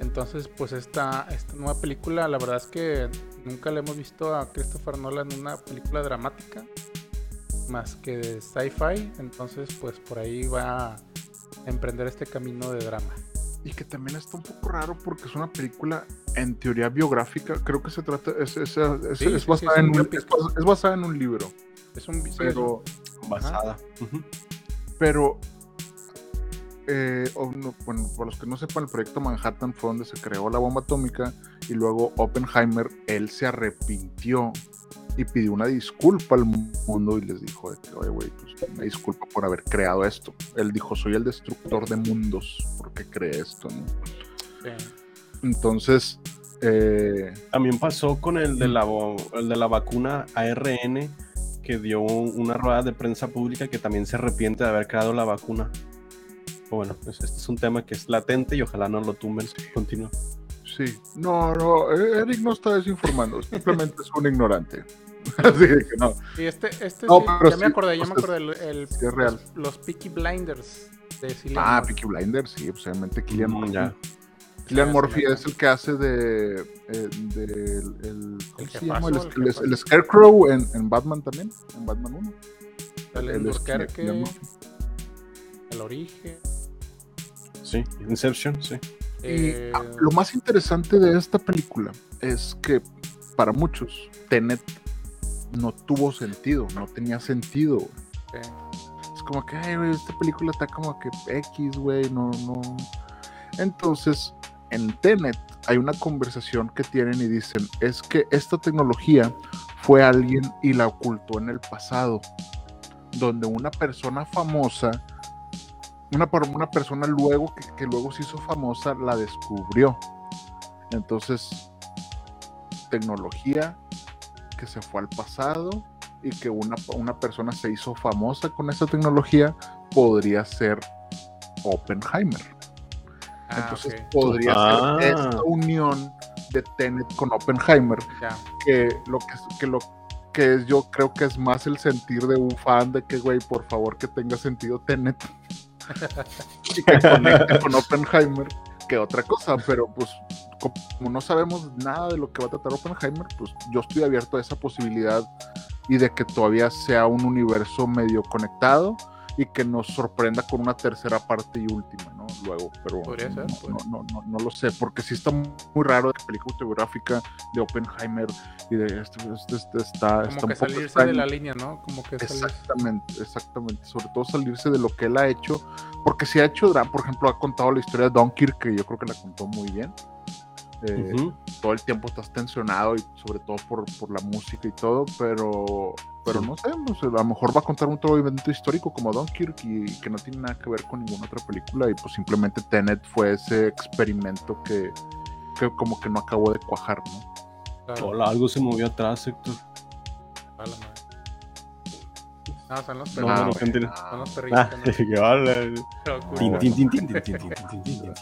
Entonces, pues esta, esta nueva película, la verdad es que nunca le hemos visto a Christopher Nolan en una película dramática, más que de sci-fi. Entonces, pues por ahí va a emprender este camino de drama. Y que también está un poco raro porque es una película en teoría biográfica. Creo que se trata, es, es, es, basada, en un, es, basada en un libro. Es un pero basada. Pero eh, bueno, para los que no sepan, el proyecto Manhattan fue donde se creó la bomba atómica y luego Oppenheimer, él se arrepintió y pidió una disculpa al mundo y les dijo, oye, güey, pues una disculpa por haber creado esto. Él dijo, soy el destructor de mundos porque creé esto, ¿no? Entonces... Eh, También pasó con el de, la, el de la vacuna ARN que dio una rueda de prensa pública que también se arrepiente de haber creado la vacuna bueno, pues este es un tema que es latente y ojalá no lo tumben. Continúa. Sí, no, no, eh, Eric no está desinformando, simplemente es un ignorante. Así que no. Y este, este no, sí, ya me acordé, ya me acordé, el, el es real. Los, Peaky Blinders de Ah, Peaky Blinders, sí, pues obviamente Killian mm, ya. Cillian Murphy es el que hace de. eh, de el, el- ¿Cómo se llama? El, el el- el Scarecrow en, en Batman también. En Batman 1. Sale Él en es Cillian Burquerque, Murphy. El Origen. Sí, Inception, sí. Y eh, ah, lo más interesante de esta película es que para muchos Tenet no tuvo sentido, no tenía sentido. Es como que, ay, güey, esta película está como que X, güey, no, no. Entonces, en Tenet hay una conversación que tienen y dicen, es que esta tecnología fue alguien y la ocultó en el pasado, donde una persona famosa, una, per- una persona luego que, luego se hizo famosa, la descubrió. Entonces, tecnología que se fue al pasado y que una, una persona se hizo famosa con esa tecnología podría ser Oppenheimer. Ah, Entonces podría Ah. ser esta unión de Tenet con Oppenheimer, que lo que, que lo que es, yo creo que es más el sentir de un fan de que, güey, por favor que tenga sentido Tenet y que conecte con Oppenheimer que otra cosa, pero pues como no sabemos nada de lo que va a tratar Oppenheimer, pues yo estoy abierto a esa posibilidad y de que todavía sea un universo medio conectado y que nos sorprenda con una tercera parte y última, ¿no? Luego, pero Podría ser, no, podría. no, no, no, no lo sé, porque sí está muy raro la película autobiográfica de Oppenheimer y de este, este, este está, Como que salirse extraño. de la línea, ¿no? Como que salirse. Exactamente, exactamente. Sobre todo salirse de lo que él ha hecho. Porque si ha hecho drama, por ejemplo, ha contado la historia de Dunkirk, que yo creo que la contó muy bien. Eh. Todo el tiempo estás tensionado y sobre todo por, por la música y todo, pero, pero Sí. no sé, pues, a lo mejor va a contar un todo evento histórico como Dunkirk y, que no tiene nada que ver con ninguna otra película y pues simplemente Tenet fue ese experimento que, que como que no acabó de cuajar, ¿no? Claro, Hola, algo se movió atrás, Héctor. a la madre. No, son los No, perritos. no, güey, gente- ah. Son los perritos. Ah, que no- que hola. pero Tin, curioso. tin, tin, tin, tin, tin, tin, tin, tin, tin, tin.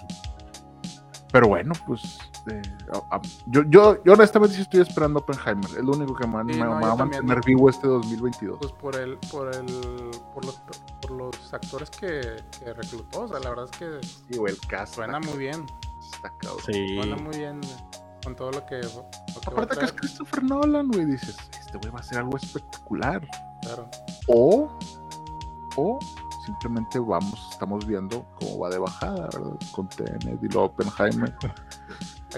Pero bueno, pues eh, a- a- yo, yo, yo honestamente sí estoy esperando Oppenheimer. Es lo único que me, Sí, me- no, me va a mantener vivo este 2022. Pues por el, por el, por los, por los actores que, que reclutó, o sea, la verdad es que Sí, güey, el cast suena está, muy bien, está cabrón. Sí. suena muy bien con todo lo que, lo que Aparte que es Christopher Nolan, güey, dices, este güey va a hacer algo espectacular. claro. O, o simplemente vamos, estamos viendo cómo va de bajada, ¿verdad? Con Tenet y luego Oppenheimer.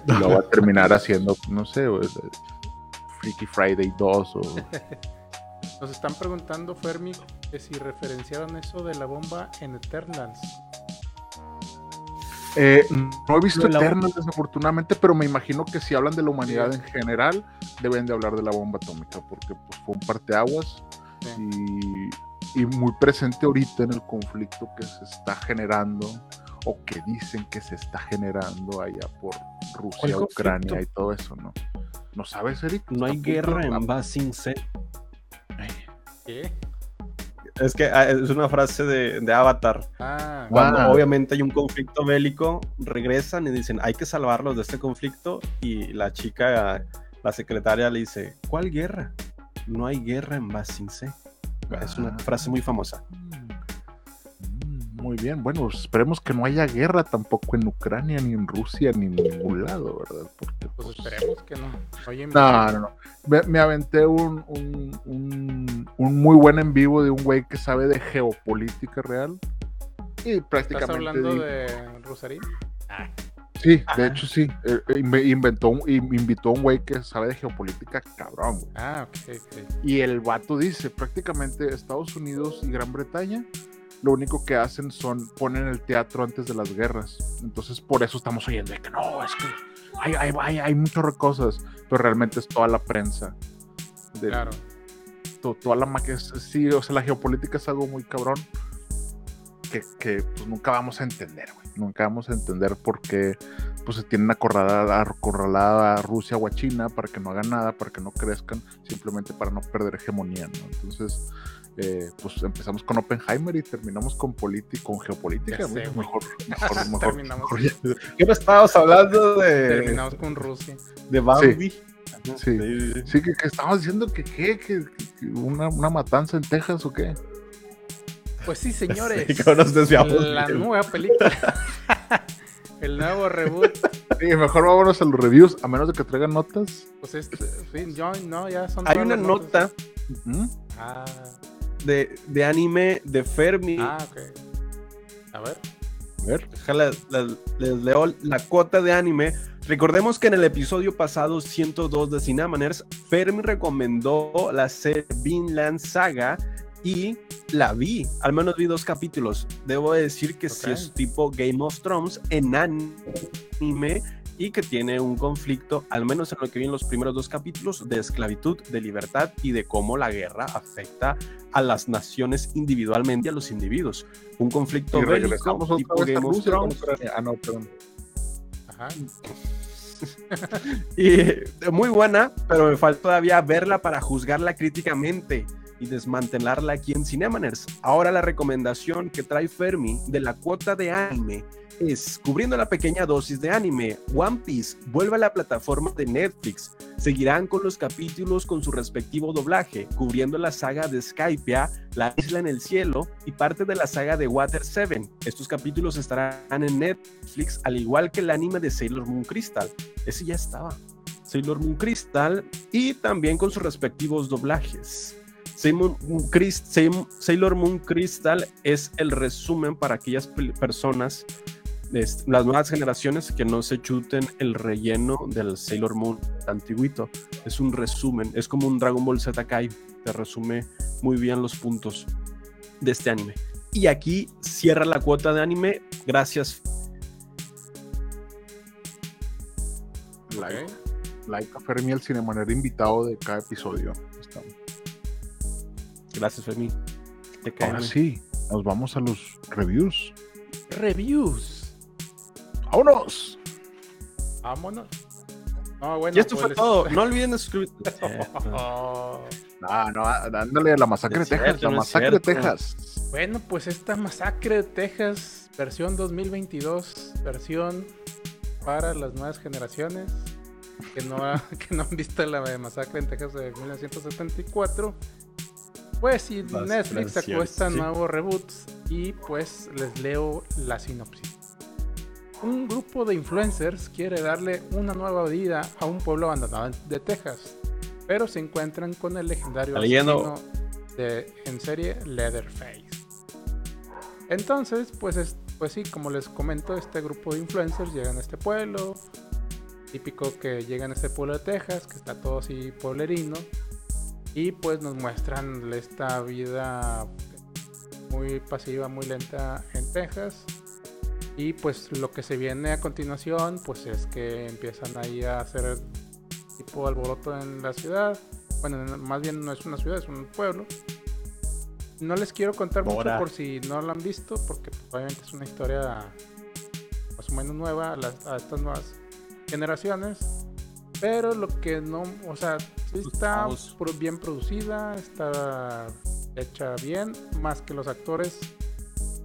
Y lo va a terminar haciendo, no sé, Freaky Friday 2 o... Nos están preguntando, Fermi, que si referenciaron eso de la bomba en Eternals. Eh, no he visto de Eternals, desafortunadamente, pero me imagino que si hablan de la humanidad en general, deben de hablar de la bomba atómica, porque pues, fue un parteaguas Sí. y, y muy presente ahorita en el conflicto que se está generando o que dicen que se está generando allá por Rusia, ¿Cuál Ucrania y todo eso, ¿no? ¿No sabes, Eric? No hay guerra en Basing C. ¿Qué? Es que ah, es una frase de, de Avatar. Ah, Cuando Ah. obviamente hay un conflicto bélico, regresan y dicen, hay que salvarlos de este conflicto. Y la chica, la secretaria le dice, ¿cuál guerra? No hay guerra en Basing C. Es una Ah. frase muy famosa. Mm, Muy bien, bueno, esperemos que no haya guerra tampoco en Ucrania, ni en Rusia, ni en ningún lado, ¿verdad? Porque, pues pues, esperemos que no. Oye, No, no, no. Me, me aventé un, un, un- un muy buen en vivo de un güey que sabe de geopolítica real. Y ¿estás prácticamente. hablando di- de Rosarín? Sí, de hecho sí. Eh, eh, inve- inventó, un- in- invitó a un güey que sabe de geopolítica cabrón, güey. Ah, ok, ok. Y el vato dice: prácticamente Estados Unidos y Gran Bretaña. Lo único que hacen son ponen el teatro antes de las guerras. Entonces, por eso estamos oyendo de que no, es que hay, hay, hay, hay muchas cosas. Pero realmente es toda la prensa. Claro. to- toda la maquia, sí, o sea, la geopolítica es algo muy cabrón que, que, pues, nunca vamos a entender, güey. Nunca vamos a entender por qué pues se tienen acorralada, acorralada a Rusia o a China para que no hagan nada, para que no crezcan, simplemente para no perder hegemonía, ¿no? Entonces, eh, pues empezamos con Oppenheimer y terminamos con política, con geopolítica. Sé, mejor, mejor, mejor, Terminamos. mejor. ¿Qué no estábamos hablando de, Terminamos con Rusia. de Bambi? Sí. Sí, que, que estábamos diciendo que, ¿qué? que, que una, una matanza en Texas o qué. Pues sí, señores. Sí, cómo nos desviamos la bien. nueva película. el nuevo reboot. Sí, mejor vámonos a los reviews, a menos de que traigan notas. Pues este, sí, yo, no, ya son Hay una nota. Ah, de, de anime de Fermi. ah, ok. A ver. A ver. Déjala- la- les leo la cuota de anime. Recordemos que en el episodio pasado 102 de Cinemaners, Fermi recomendó la serie Vinland Saga y la vi. Al menos vi dos capítulos. Debo decir que sí Ok. es tipo Game of Thrones en anime y que tiene un conflicto, al menos en lo que vi en los primeros dos capítulos, de esclavitud, de libertad y de cómo la guerra afecta a las naciones individualmente y a los individuos. Un conflicto bélico tipo Game of Thrones. Ah, no, perdón. Ajá. Y eh, muy buena, pero me falta todavía verla para juzgarla críticamente y desmantelarla aquí en Cinemaners. Ahora la recomendación que trae Fermi de la cuota de anime es cubriendo la pequeña dosis de anime. One Piece vuelve a la plataforma de Netflix. Seguirán con los capítulos con su respectivo doblaje, cubriendo la saga de Skypiea, La Isla en el Cielo y parte de la saga de Water 7. Estos capítulos estarán en Netflix, al igual que el anime de Sailor Moon Crystal. Ese ya estaba. Sailor Moon Crystal y también con sus respectivos doblajes. Sailor Moon, Sailor- Crystal es el resumen para aquellas personas, es- las nuevas generaciones que no se chuten el relleno del Sailor Moon antiguito. Es un resumen, es como un Dragon Ball Z Kai, te resume muy bien los puntos de este anime. Y aquí cierra la cuota de anime. Gracias. Like, like a Fermi, el cinemanero invitado de cada episodio. Está- Gracias, Fermi. Te Ahora cae. sí, nos vamos a los reviews. Reviews. ¡Vámonos! Vámonos. No, bueno, Y esto pues fue les- todo. No olviden suscribirse. Oh. No, no, ándale a la masacre de Texas, cierto, la masacre de. Texas. Bueno, pues esta masacre de Texas, versión 2022, versión para las nuevas generaciones que no, ha- que no han visto la masacre en Texas de 1974. Pues si Netflix sacó transiciones, esta sí. nuevo reboots y pues les leo la sinopsis. Un grupo de influencers quiere darle una nueva vida a un pueblo abandonado de Texas, pero se encuentran con el legendario asesino de, en serie Leatherface. Entonces, pues, es, pues sí, como les comento, este grupo de influencers llegan a este pueblo, típico que llegan a este pueblo de Texas, que está todo así pueblerino, y pues nos muestran esta vida muy pasiva, muy lenta en Texas. Y pues lo que se viene a continuación, pues es que empiezan ahí a hacer tipo alboroto en la ciudad. Bueno, en- más bien no es una ciudad, es un pueblo. No les quiero contar mucho por si no lo han visto, porque pues, obviamente es una historia más o menos nueva a, las- a estas nuevas generaciones. Pero lo que no, o sea, sí está Vamos. pro- bien producida, está hecha bien, más que los actores.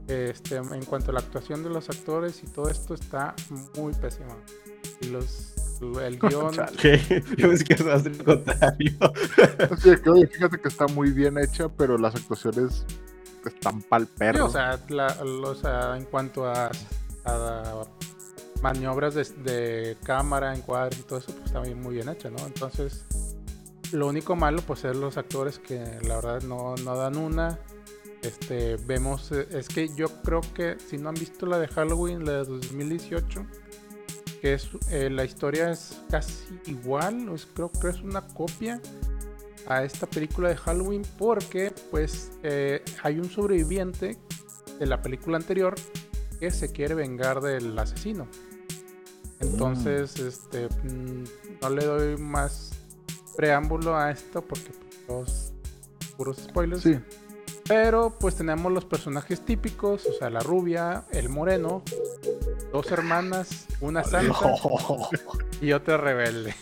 Este, en cuanto a la actuación de los actores y todo esto está muy pésimo. Y los el guion. ¿Qué? Yo pensé que hacer el contrario. Así que, oye, fíjate que está muy bien hecha, pero las actuaciones están pal Sí, o sea, la- o sea, en cuanto a, a maniobras de, de cámara, encuadres y todo eso, pues está muy bien hecha, ¿no? Entonces, lo único malo, pues, es los actores que la verdad no, no dan una. Este, vemos, eh, es que yo creo que si no han visto la de Halloween, la de 2018, que es eh, la historia es casi igual, creo que es una copia a esta película de Halloween porque pues eh, hay un sobreviviente de la película anterior que se quiere vengar del asesino. Entonces, este mm, no le doy más preámbulo a esto porque pues, todos puros spoilers. Sí, Pero pues tenemos los personajes típicos, o sea, la rubia, el moreno, dos hermanas, una santa y otra rebelde.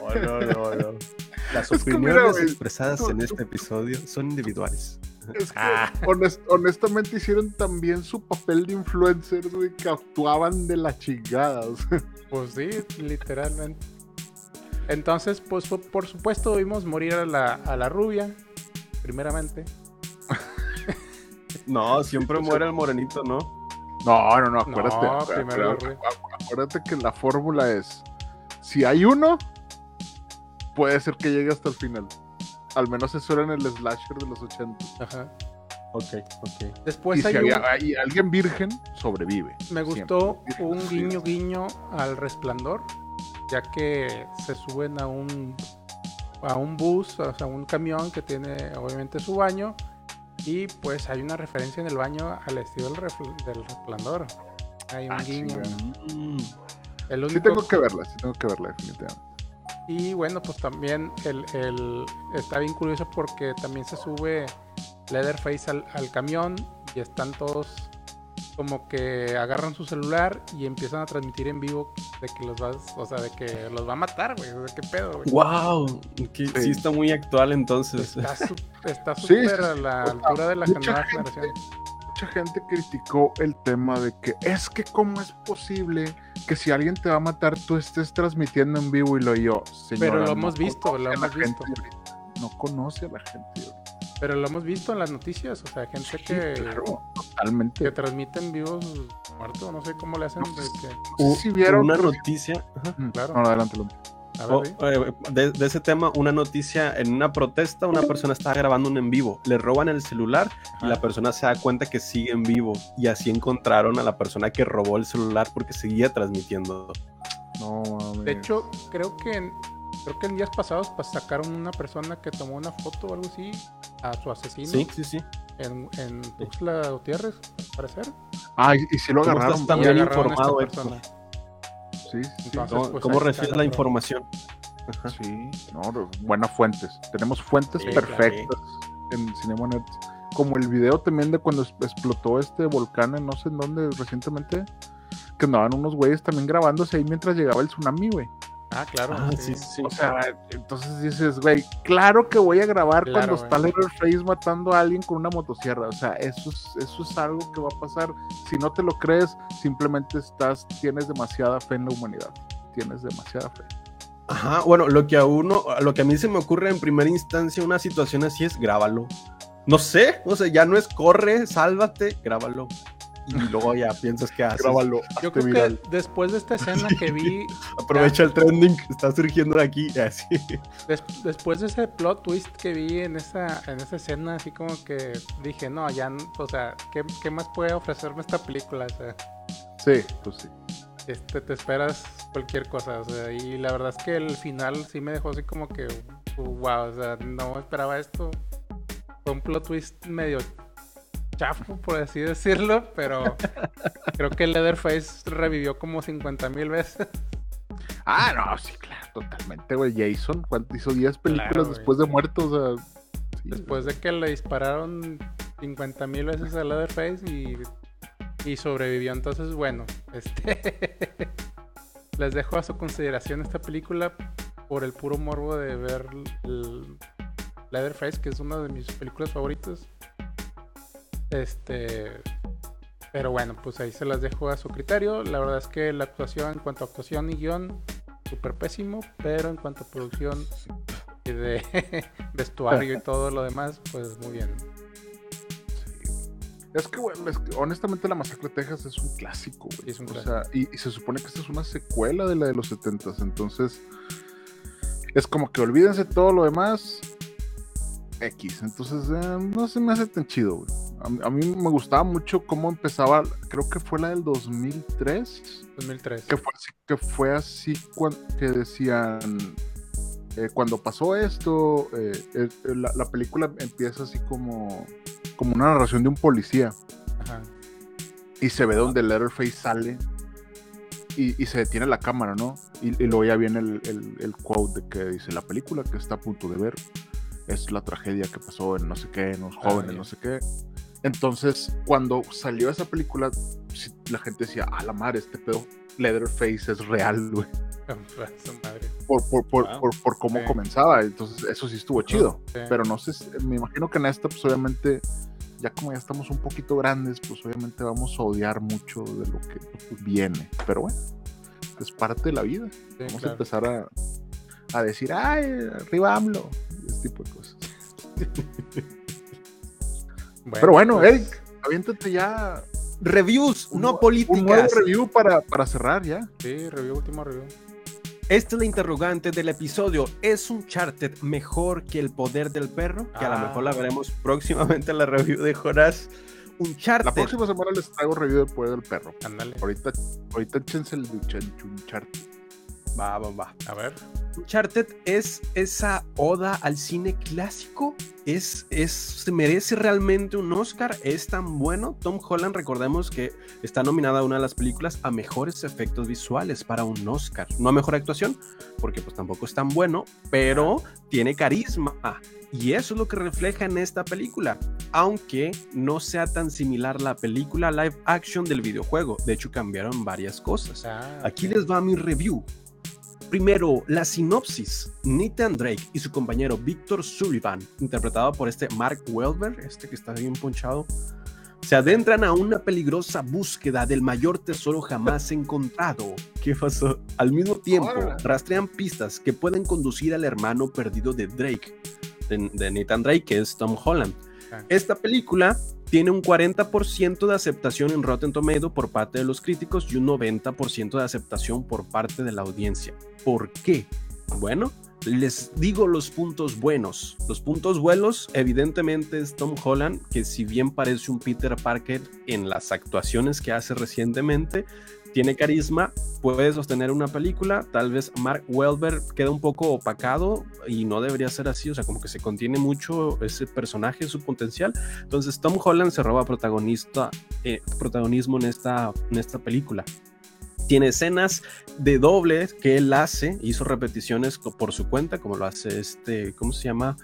Oh, no, no, no. Las opiniones mira, expresadas tú- en tú- este episodio son individuales. Es que Ah. honest- honestamente hicieron también su papel de influencers, güey, que actuaban de la chingada. o sea. Pues sí, literalmente. Entonces, pues por supuesto vimos morir a la, a la rubia, primeramente. No, siempre muere el morenito, ¿no? No, no, no, acuérdate. No, primero acuérdate que la fórmula es: si hay uno, puede ser que llegue hasta el final. Al menos eso era en el slasher de los 80. Ajá. Ok, ok. Después y si hay un- había- hay alguien virgen, sobrevive. Me Siempre. gustó un Sí. guiño guiño al resplandor, ya que se suben a un a un bus, o sea, un camión que tiene obviamente su baño y pues hay una referencia en el baño al estilo del, refl- del resplandor. Hay un Ah, guiño. Mm, Sí El único tengo que verla, sí tengo que verla definitivamente. Y bueno, pues también el, el- está bien curioso porque también se sube Leatherface al, al camión y están todos como que agarran su celular y empiezan a transmitir en vivo de que los vas, o sea, de que los va a matar, güey. O sea, ¿Qué pedo, güey? Wow, que sí. está muy actual entonces. Está su- está Sí, súper sí, a la altura de la nueva generación. Mucha gente criticó el tema de que es que cómo es posible que si alguien te va a matar tú estés transmitiendo en vivo y lo yo. Señora, Pero lo no hemos visto, lo hemos visto. gente No conoce a la gente. ahorita. Pero lo hemos visto en las noticias, o sea, gente Sí, que, claro, totalmente. que transmite en vivo sus muertos, no sé cómo le hacen. de que- No sé si vieron una noticia. ajá. Claro. No, no, adelante, adelante. A ver, Oh, di. eh, de, de ese tema, una noticia en una protesta, una persona estaba grabando un en vivo, le roban el celular y la persona se da cuenta que sigue en vivo y así encontraron a la persona que robó el celular porque seguía transmitiendo. No, mames. De hecho, creo que en, creo que en días pasados pues, sacaron una persona que tomó una foto o algo así a su asesino Sí, sí, sí. en, en Tuxtla Gutiérrez, al parecer. Ah, y, y si lo ¿Cómo agarraron. estás tan bien informado, persona. Sí, sí, Entonces, ¿Cómo, pues, cómo recibes la información? Ajá. sí. No, buenas fuentes. Tenemos fuentes Sí, perfectas en Cinema Nerds. Como el video también de cuando explotó este volcán en no sé en dónde recientemente. Que andaban unos güeyes también grabándose ahí mientras llegaba el tsunami, güey. Ah, claro. Ah, sí. sí, sí. O sea, entonces dices, güey, claro que voy a grabar Claro, cuando está güey. Leatherface matando a alguien con una motosierra. O sea, eso es, eso es algo que va a pasar. Si no te lo crees, simplemente estás, tienes demasiada fe en la humanidad. Tienes demasiada fe. Ajá, bueno, lo que a uno, lo que a mí se me ocurre en primera instancia una situación así es grábalo. No sé, o sea, ya no es corre, sálvate, grábalo. Y luego ya piensas que haces. Grábalo, Yo creo viral. que después de esta escena que vi, Aprovecha el trending que está surgiendo de aquí. Así. des- después de ese plot twist que vi en esa, en esa escena, así como que dije, no, ya, o sea, ¿qué, qué más puede ofrecerme esta película? O sea, Sí, pues sí. este, te esperas cualquier cosa, o sea, y la verdad es que el final sí me dejó así como que, wow, o sea, no esperaba esto. Fue un plot twist medio chafo, por así decirlo, pero creo que Leatherface revivió como 50 mil veces. Ah, no, sí, claro, totalmente, güey. Jason, ¿cuánto hizo 10 películas Claro, después de muerto? O sea, sí, Después de que le dispararon 50 mil veces a Leatherface y, y sobrevivió. Entonces, bueno, este les dejo a su consideración esta película por el puro morbo de ver el Leatherface, que es una de mis películas favoritas. Este. Pero bueno, pues ahí se las dejo a su criterio. La verdad es que la actuación, en cuanto a actuación y guion, súper pésimo. Pero en cuanto a producción y de vestuario y todo lo demás, pues muy bien. Es que, güey, es que, honestamente, La Masacre de Texas es un clásico, güey. Sí, es un O sea, y, y se supone que esta es una secuela de la de los 70 Entonces, es como que olvídense todo lo demás. X. Entonces, eh, no se me hace tan chido, güey. A, mí- a mí me gustaba mucho cómo empezaba. Creo que fue la del 2003. 2003. que fue así, que fue así que decían eh, cuando pasó esto eh, eh, la, la película empieza así como como una narración de un policía Ajá. y se ve donde Letterface sale y, y se detiene la cámara, ¿no? Y, y luego ya viene el, el, el quote de que dice la película que está a punto de ver es la tragedia que pasó en no sé qué, en los jóvenes, ya. no sé qué. Entonces, cuando salió esa película, la gente decía, a la madre, este pedo, Leatherface es real, güey. Por, por, por, Wow. por, por cómo Sí. comenzaba. Entonces, eso sí estuvo chido. Sí. Pero no sé, me imagino que en esta, pues obviamente, ya como ya estamos un poquito grandes, pues obviamente vamos a odiar mucho de lo que viene. Pero bueno, es parte de la vida. Sí, Vamos a claro. empezar a, a decir, ay, arriba AMLO. Tipo de cosas. Pero bueno, pues, Eric, aviéntate ya Reviews, Un no políticas. Un nuevo review para, para cerrar ya. Sí, review, último review. Esta es la interrogante del episodio. ¿Es Uncharted mejor que El Poder del Perro? Que a lo Ah. mejor la veremos próximamente en la review de Jonas. Uncharted. La próxima semana les traigo review de Poder del Perro. Ándale. Ahorita, ahorita échense el de Uchan- Uncharted. Va, va, va. A ver. Uncharted es esa oda al cine clásico. Es, es, se merece realmente un Oscar. Es tan bueno. Tom Holland, recordemos que está nominada a una de las películas a mejores efectos visuales para un Oscar. No a mejor actuación, porque pues tampoco es tan bueno, pero tiene carisma. Y eso es lo que refleja en esta película. Aunque no sea tan similar la película live action del videojuego. De hecho, cambiaron varias cosas. Ah, Aquí les va mi review. Primero, la sinopsis. Nathan Drake y su compañero Victor Sullivan, interpretado por este Mark Welber, este que está bien ponchado, se adentran a una peligrosa búsqueda del mayor tesoro jamás encontrado. ¿Qué pasó? Al mismo tiempo, rastrean pistas que pueden conducir al hermano perdido de Drake, de, de Nathan Drake, que es Tom Holland. Ah. Esta película tiene un 40% de aceptación en Rotten Tomato por parte de los críticos y un 90% de aceptación por parte de la audiencia. ¿Por qué? Bueno, les digo los puntos buenos. Los puntos buenos, evidentemente, es Tom Holland, que si bien parece un Peter Parker en las actuaciones que hace recientemente, tiene carisma, puede sostener una película. Tal vez Mark Welber queda un poco opacado y no debería ser así, o sea, como que se contiene mucho ese personaje, su potencial. Entonces, Tom Holland se roba protagonista, eh, protagonismo en esta, en esta película. Tiene escenas de doble que él hace, hizo repeticiones por su cuenta, como lo hace este, ¿cómo se llama?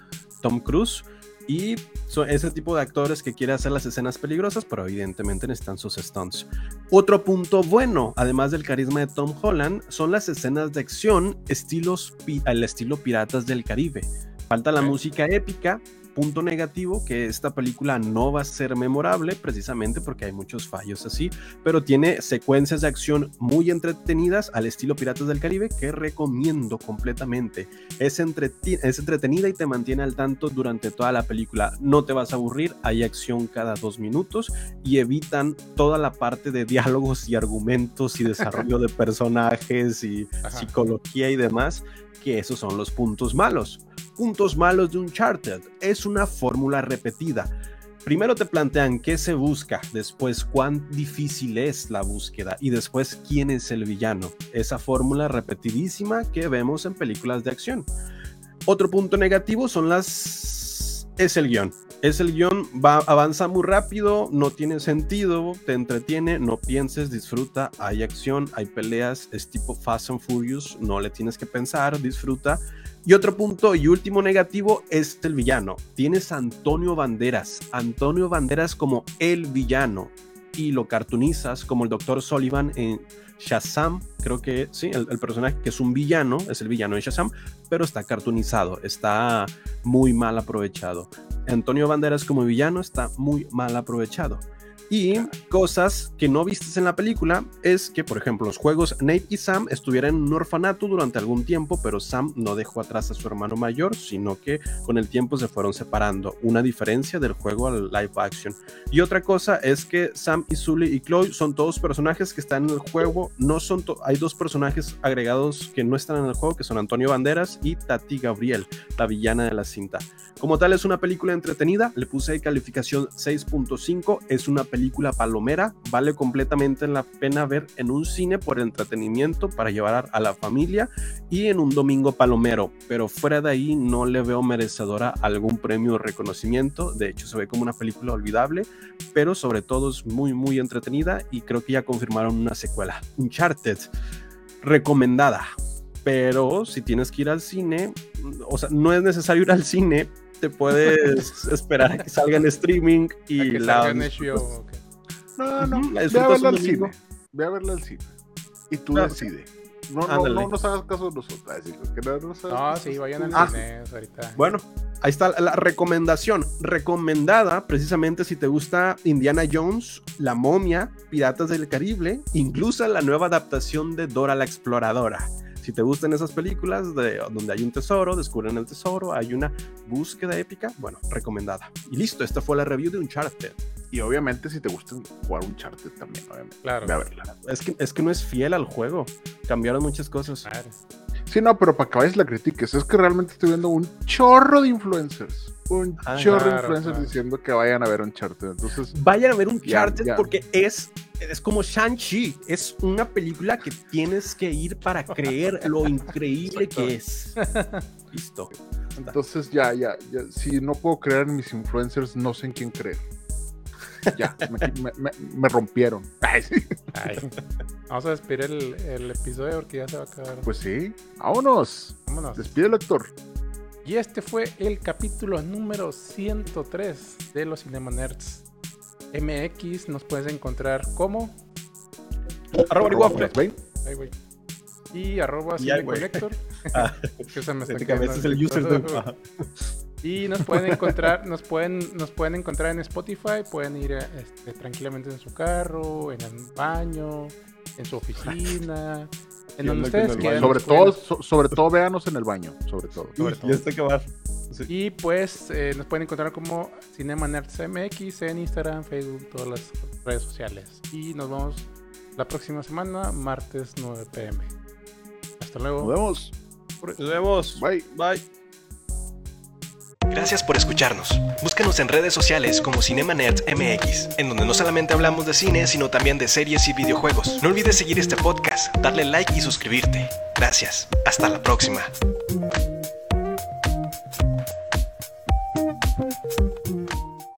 Tom Cruise. Y son ese tipo de actores que quiere hacer las escenas peligrosas, pero evidentemente necesitan sus stunts. Otro punto bueno, además del carisma de Tom Holland, son las escenas de acción estilos, al estilo Piratas del Caribe. Falta la música épica. Punto negativo, que esta película no va a ser memorable precisamente porque hay muchos fallos así, pero tiene secuencias de acción muy entretenidas al estilo Piratas del Caribe que recomiendo completamente. Es, entretenida y te mantiene al tanto durante toda la película. No te vas a aburrir, hay acción cada dos minutos y evitan toda la parte de diálogos y argumentos y desarrollo de personajes y Ajá. psicología y demás, que esos son los puntos malos. Puntos malos de Uncharted. Es una fórmula repetida. Primero te plantean qué se busca, después cuán difícil es la búsqueda y después quién es el villano. Esa fórmula repetidísima que vemos en películas de acción. Otro punto negativo son las... es el guion. Es el guion, va, avanza muy rápido, no tiene sentido, te entretiene, no pienses, disfruta, hay acción, hay peleas, es tipo Fast and Furious, no le tienes que pensar, disfruta. Y otro punto y último negativo es el villano. Tienes a Antonio Banderas, Antonio Banderas como el villano y lo cartunizas como el Dr. Sullivan en Shazam, creo que sí, el, personaje que es un villano, es el villano de Shazam, pero está cartunizado, está muy mal aprovechado. Antonio Banderas como villano está muy mal aprovechado. Y cosas que no vistes en la película es que, por ejemplo, los juegos Nate y Sam estuvieran en un orfanato durante algún tiempo, pero Sam no dejó atrás a su hermano mayor, sino que con el tiempo se fueron separando. Una diferencia del juego al live action. Y otra cosa es que Sam y Sully y Chloe son todos personajes que están en el juego. No son hay dos personajes agregados que no están en el juego, que son Antonio Banderas y Tati Gabriel, la villana de la cinta. Como tal, es una película entretenida. Le puse calificación 6.5. Es una película palomera. Vale completamente la pena ver en un cine por entretenimiento para llevar a la familia y en un domingo palomero. Pero fuera de ahí no le veo merecedora algún premio o reconocimiento. De hecho, se ve como una película olvidable, pero sobre todo es muy, muy entretenida y creo que ya confirmaron una secuela. Uncharted, recomendada. Pero si tienes que ir al cine, o sea, no es necesario ir al cine, te puedes esperar a que salga en streaming y A que la salga en HBO. No, no, la ve a verla al domingo. cine. Ve a verla al cine. Y tú Ah, decide. No, no, no nos hagas caso de nosotros. Que no nos No, sí, vayan al Ah. cine ahorita. Bueno, ahí está la recomendación. Recomendada precisamente si te gusta Indiana Jones, La momia, Piratas del Caribe, incluso la nueva adaptación de Dora la Exploradora. Si te gustan esas películas de, donde hay un tesoro, descubren el tesoro, hay una búsqueda épica, bueno, recomendada. Y listo, esta fue la review de Uncharted. Y obviamente si te gusta jugar un charter también, obviamente. Claro. Ve a verla. Es que, es que no es fiel al juego. Cambiaron muchas cosas. Madre. Sí, no, pero para que vayas la critiques, es que realmente estoy viendo un chorro de influencers. Un Ah, chorro de claro, influencers claro. diciendo que vayan a ver un charter. Entonces, Vayan a ver un Charter porque es, es como Shang-Chi. Es una película que tienes que ir para creer lo increíble que es. Listo. entonces ya, ya, ya, si no puedo creer en mis influencers, no sé en quién creer. Ya, me, me- me- me rompieron. Ay, sí. Ay. Vamos a despedir el, el episodio porque ya se va a acabar. Pues sí, vámonos. Vámonos. Despide el actor. Y este fue el capítulo número 103 de los Cinema Nerds MX. Nos puedes encontrar como. Arroba güey. Y arroba Y ay, güey. Cinecollector. Ah, que se me está es el así. Y nos pueden encontrar, nos pueden, nos pueden encontrar en Spotify, pueden ir este, tranquilamente en su carro, en el baño, en su oficina, en donde ustedes quieran. Sobre nos todo, so- sobre todo, véanos en el baño, sobre todo. Uy, ya está acabar. Sí. Y pues eh, nos pueden encontrar como Cinema Nerds MX en Instagram, Facebook, todas las redes sociales. Y nos vemos la próxima semana, martes 9 pm. Hasta Nos luego. vemos. Nos vemos. Bye. Bye. Gracias por escucharnos. Búscanos en redes sociales como Cinema Nerds MX, en donde no solamente hablamos de cine, sino también de series y videojuegos. No olvides seguir este podcast, darle like y suscribirte. Gracias. Hasta la próxima.